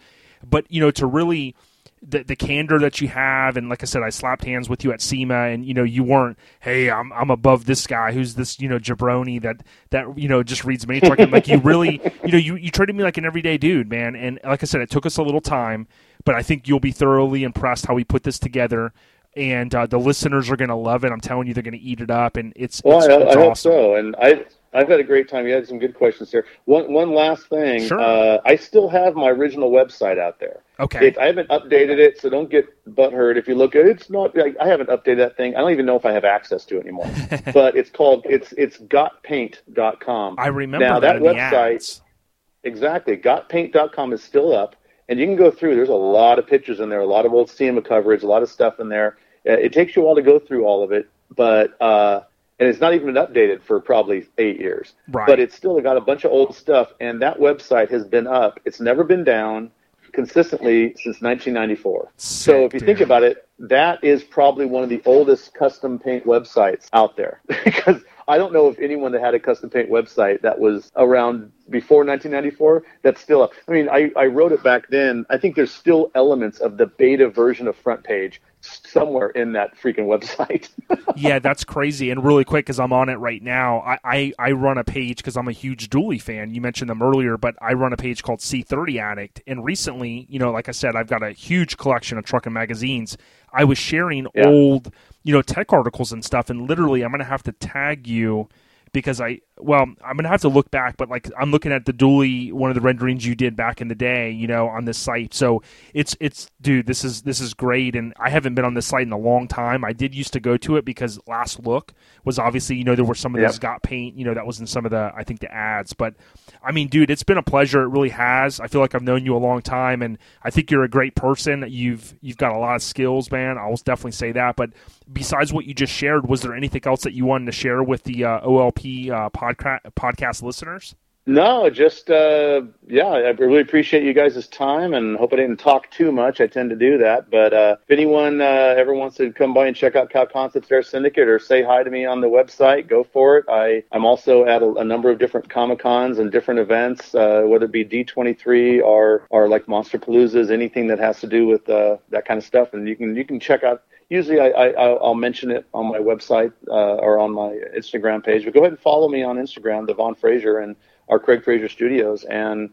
But you know, to really the, the candor that you have, and like I said, I slapped hands with you at SEMA, and you know, you weren't, hey, I'm I'm above this guy who's this you know jabroni that that you know just reads mini trucking. like you really, you know, you you treated me like an everyday dude, man. And like I said, it took us a little time, but I think you'll be thoroughly impressed how we put this together. And uh, the listeners are going to love it. I'm telling you, they're going to eat it up, and it's Well, it's, I, it's I hope awesome. so. And I I've had a great time. You had some good questions here. One one last thing. Sure. Uh, I still have my original website out there. Okay. It, I haven't updated it, so don't get butthurt if you look at it. It's not. I, I haven't updated that thing. I don't even know if I have access to it anymore. but it's called. It's it's gotpaint.com. I remember now that, that website. Exactly. Gotpaint.com is still up, and you can go through. There's a lot of pictures in there, a lot of old SEMA coverage, a lot of stuff in there. Uh, It takes you a while to go through all of it, but uh, and it's not even been updated for probably eight years. Right. But it's still got a bunch of old stuff, and that website has been up. It's never been down consistently since 1994. so if you think about it, that is probably one of the oldest custom paint websites out there because I don't know if anyone that had a custom paint website that was around before 1994 that's still up. I mean, I, I wrote it back then. I think there's still elements of the beta version of FrontPage somewhere in that freaking website. yeah, that's crazy. And really quick, because I'm on it right now, I, I, I run a page because I'm a huge dually fan. You mentioned them earlier, but I run a page called C30 Addict. And recently, you know, like I said, I've got a huge collection of trucking magazines. I was sharing Yeah. old, you know, tech articles and stuff. And literally, I'm going to have to tag you because I well, I'm gonna have to look back, but like I'm looking at the dually one of the renderings you did back in the day, you know, on this site. So it's it's dude, this is this is great, and I haven't been on this site in a long time. I did used to go to it because last look was obviously you know there were some of Yep. those got paint, you know, that was in some of the I think the ads, but I mean, dude, it's been a pleasure. It really has. I feel like I've known you a long time, and I think you're a great person. You've you've got a lot of skills, man. I'll definitely say that. But besides what you just shared, was there anything else that you wanted to share with the uh, OLP uh, podcast podcast listeners? No, just uh, yeah. I really appreciate you guys' time, and hope I didn't talk too much. I tend to do that, but uh, if anyone uh, ever wants to come by and check out Kal Koncepts Air Syndicate or say hi to me on the website, go for it. I I'm also at a, a number of different Comic Cons and different events, uh, whether it be D23 or or like Monster Paloozas, anything that has to do with uh, that kind of stuff. And you can you can check out. Usually, I, I I'll I'll mention it on my website uh, or on my Instagram page. But go ahead and follow me on Instagram, the Von Fraser, and our Craig Fraser Studios, and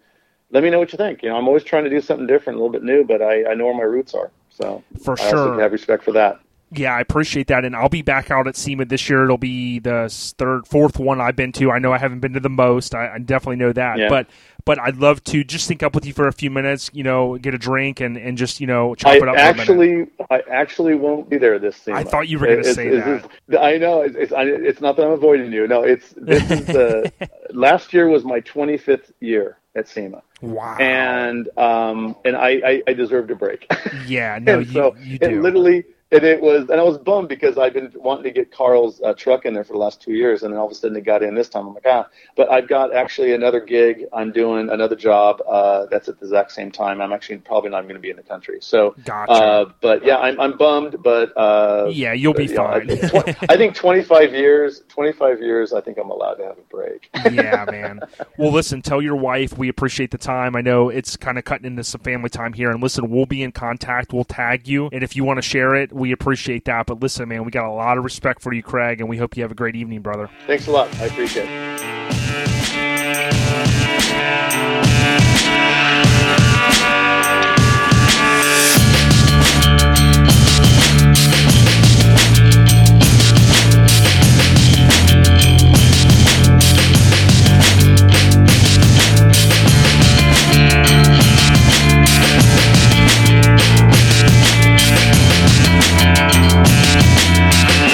let me know what you think. You know, I'm always trying to do something different, a little bit new, but I, I know where my roots are. So For I sure. have respect for that. Yeah, I appreciate that, and I'll be back out at SEMA this year. It'll be the third, fourth one I've been to. I know I haven't been to the most. I, I definitely know that, Yeah. but but I'd love to just sync up with you for a few minutes. You know, get a drink and, and just you know chop I it up. for actually, I actually won't be there this season. I thought you were gonna say it's- it's- I know it's it's, I, it's not that I'm avoiding you. No, it's this is the last year was my 25th year at SEMA, wow. and um and I I, I deserved a break. yeah, no, you so you it literally and it was and I was bummed because I've been wanting to get Carl's uh, truck in there for the last two years, and then all of a sudden it got in this time. I'm like, ah, but I've got actually another gig. I'm doing another job uh, that's at the exact same time. I'm actually probably not going to be in the country. So, Gotcha. uh, but yeah, I'm I'm bummed, but uh, yeah, you'll be you know, I, fine. tw- I think 25 years, 25 years. I think I'm allowed to have a break. yeah, man. Well, listen, tell your wife we appreciate the time. I know it's kind of cutting into some family time here. And listen, we'll be in contact. We'll tag you. And if you want to share it, we appreciate that. But listen, man, we got a lot of respect for you, Craig, and we hope you have a great evening, brother. Thanks a lot. I appreciate it. Thank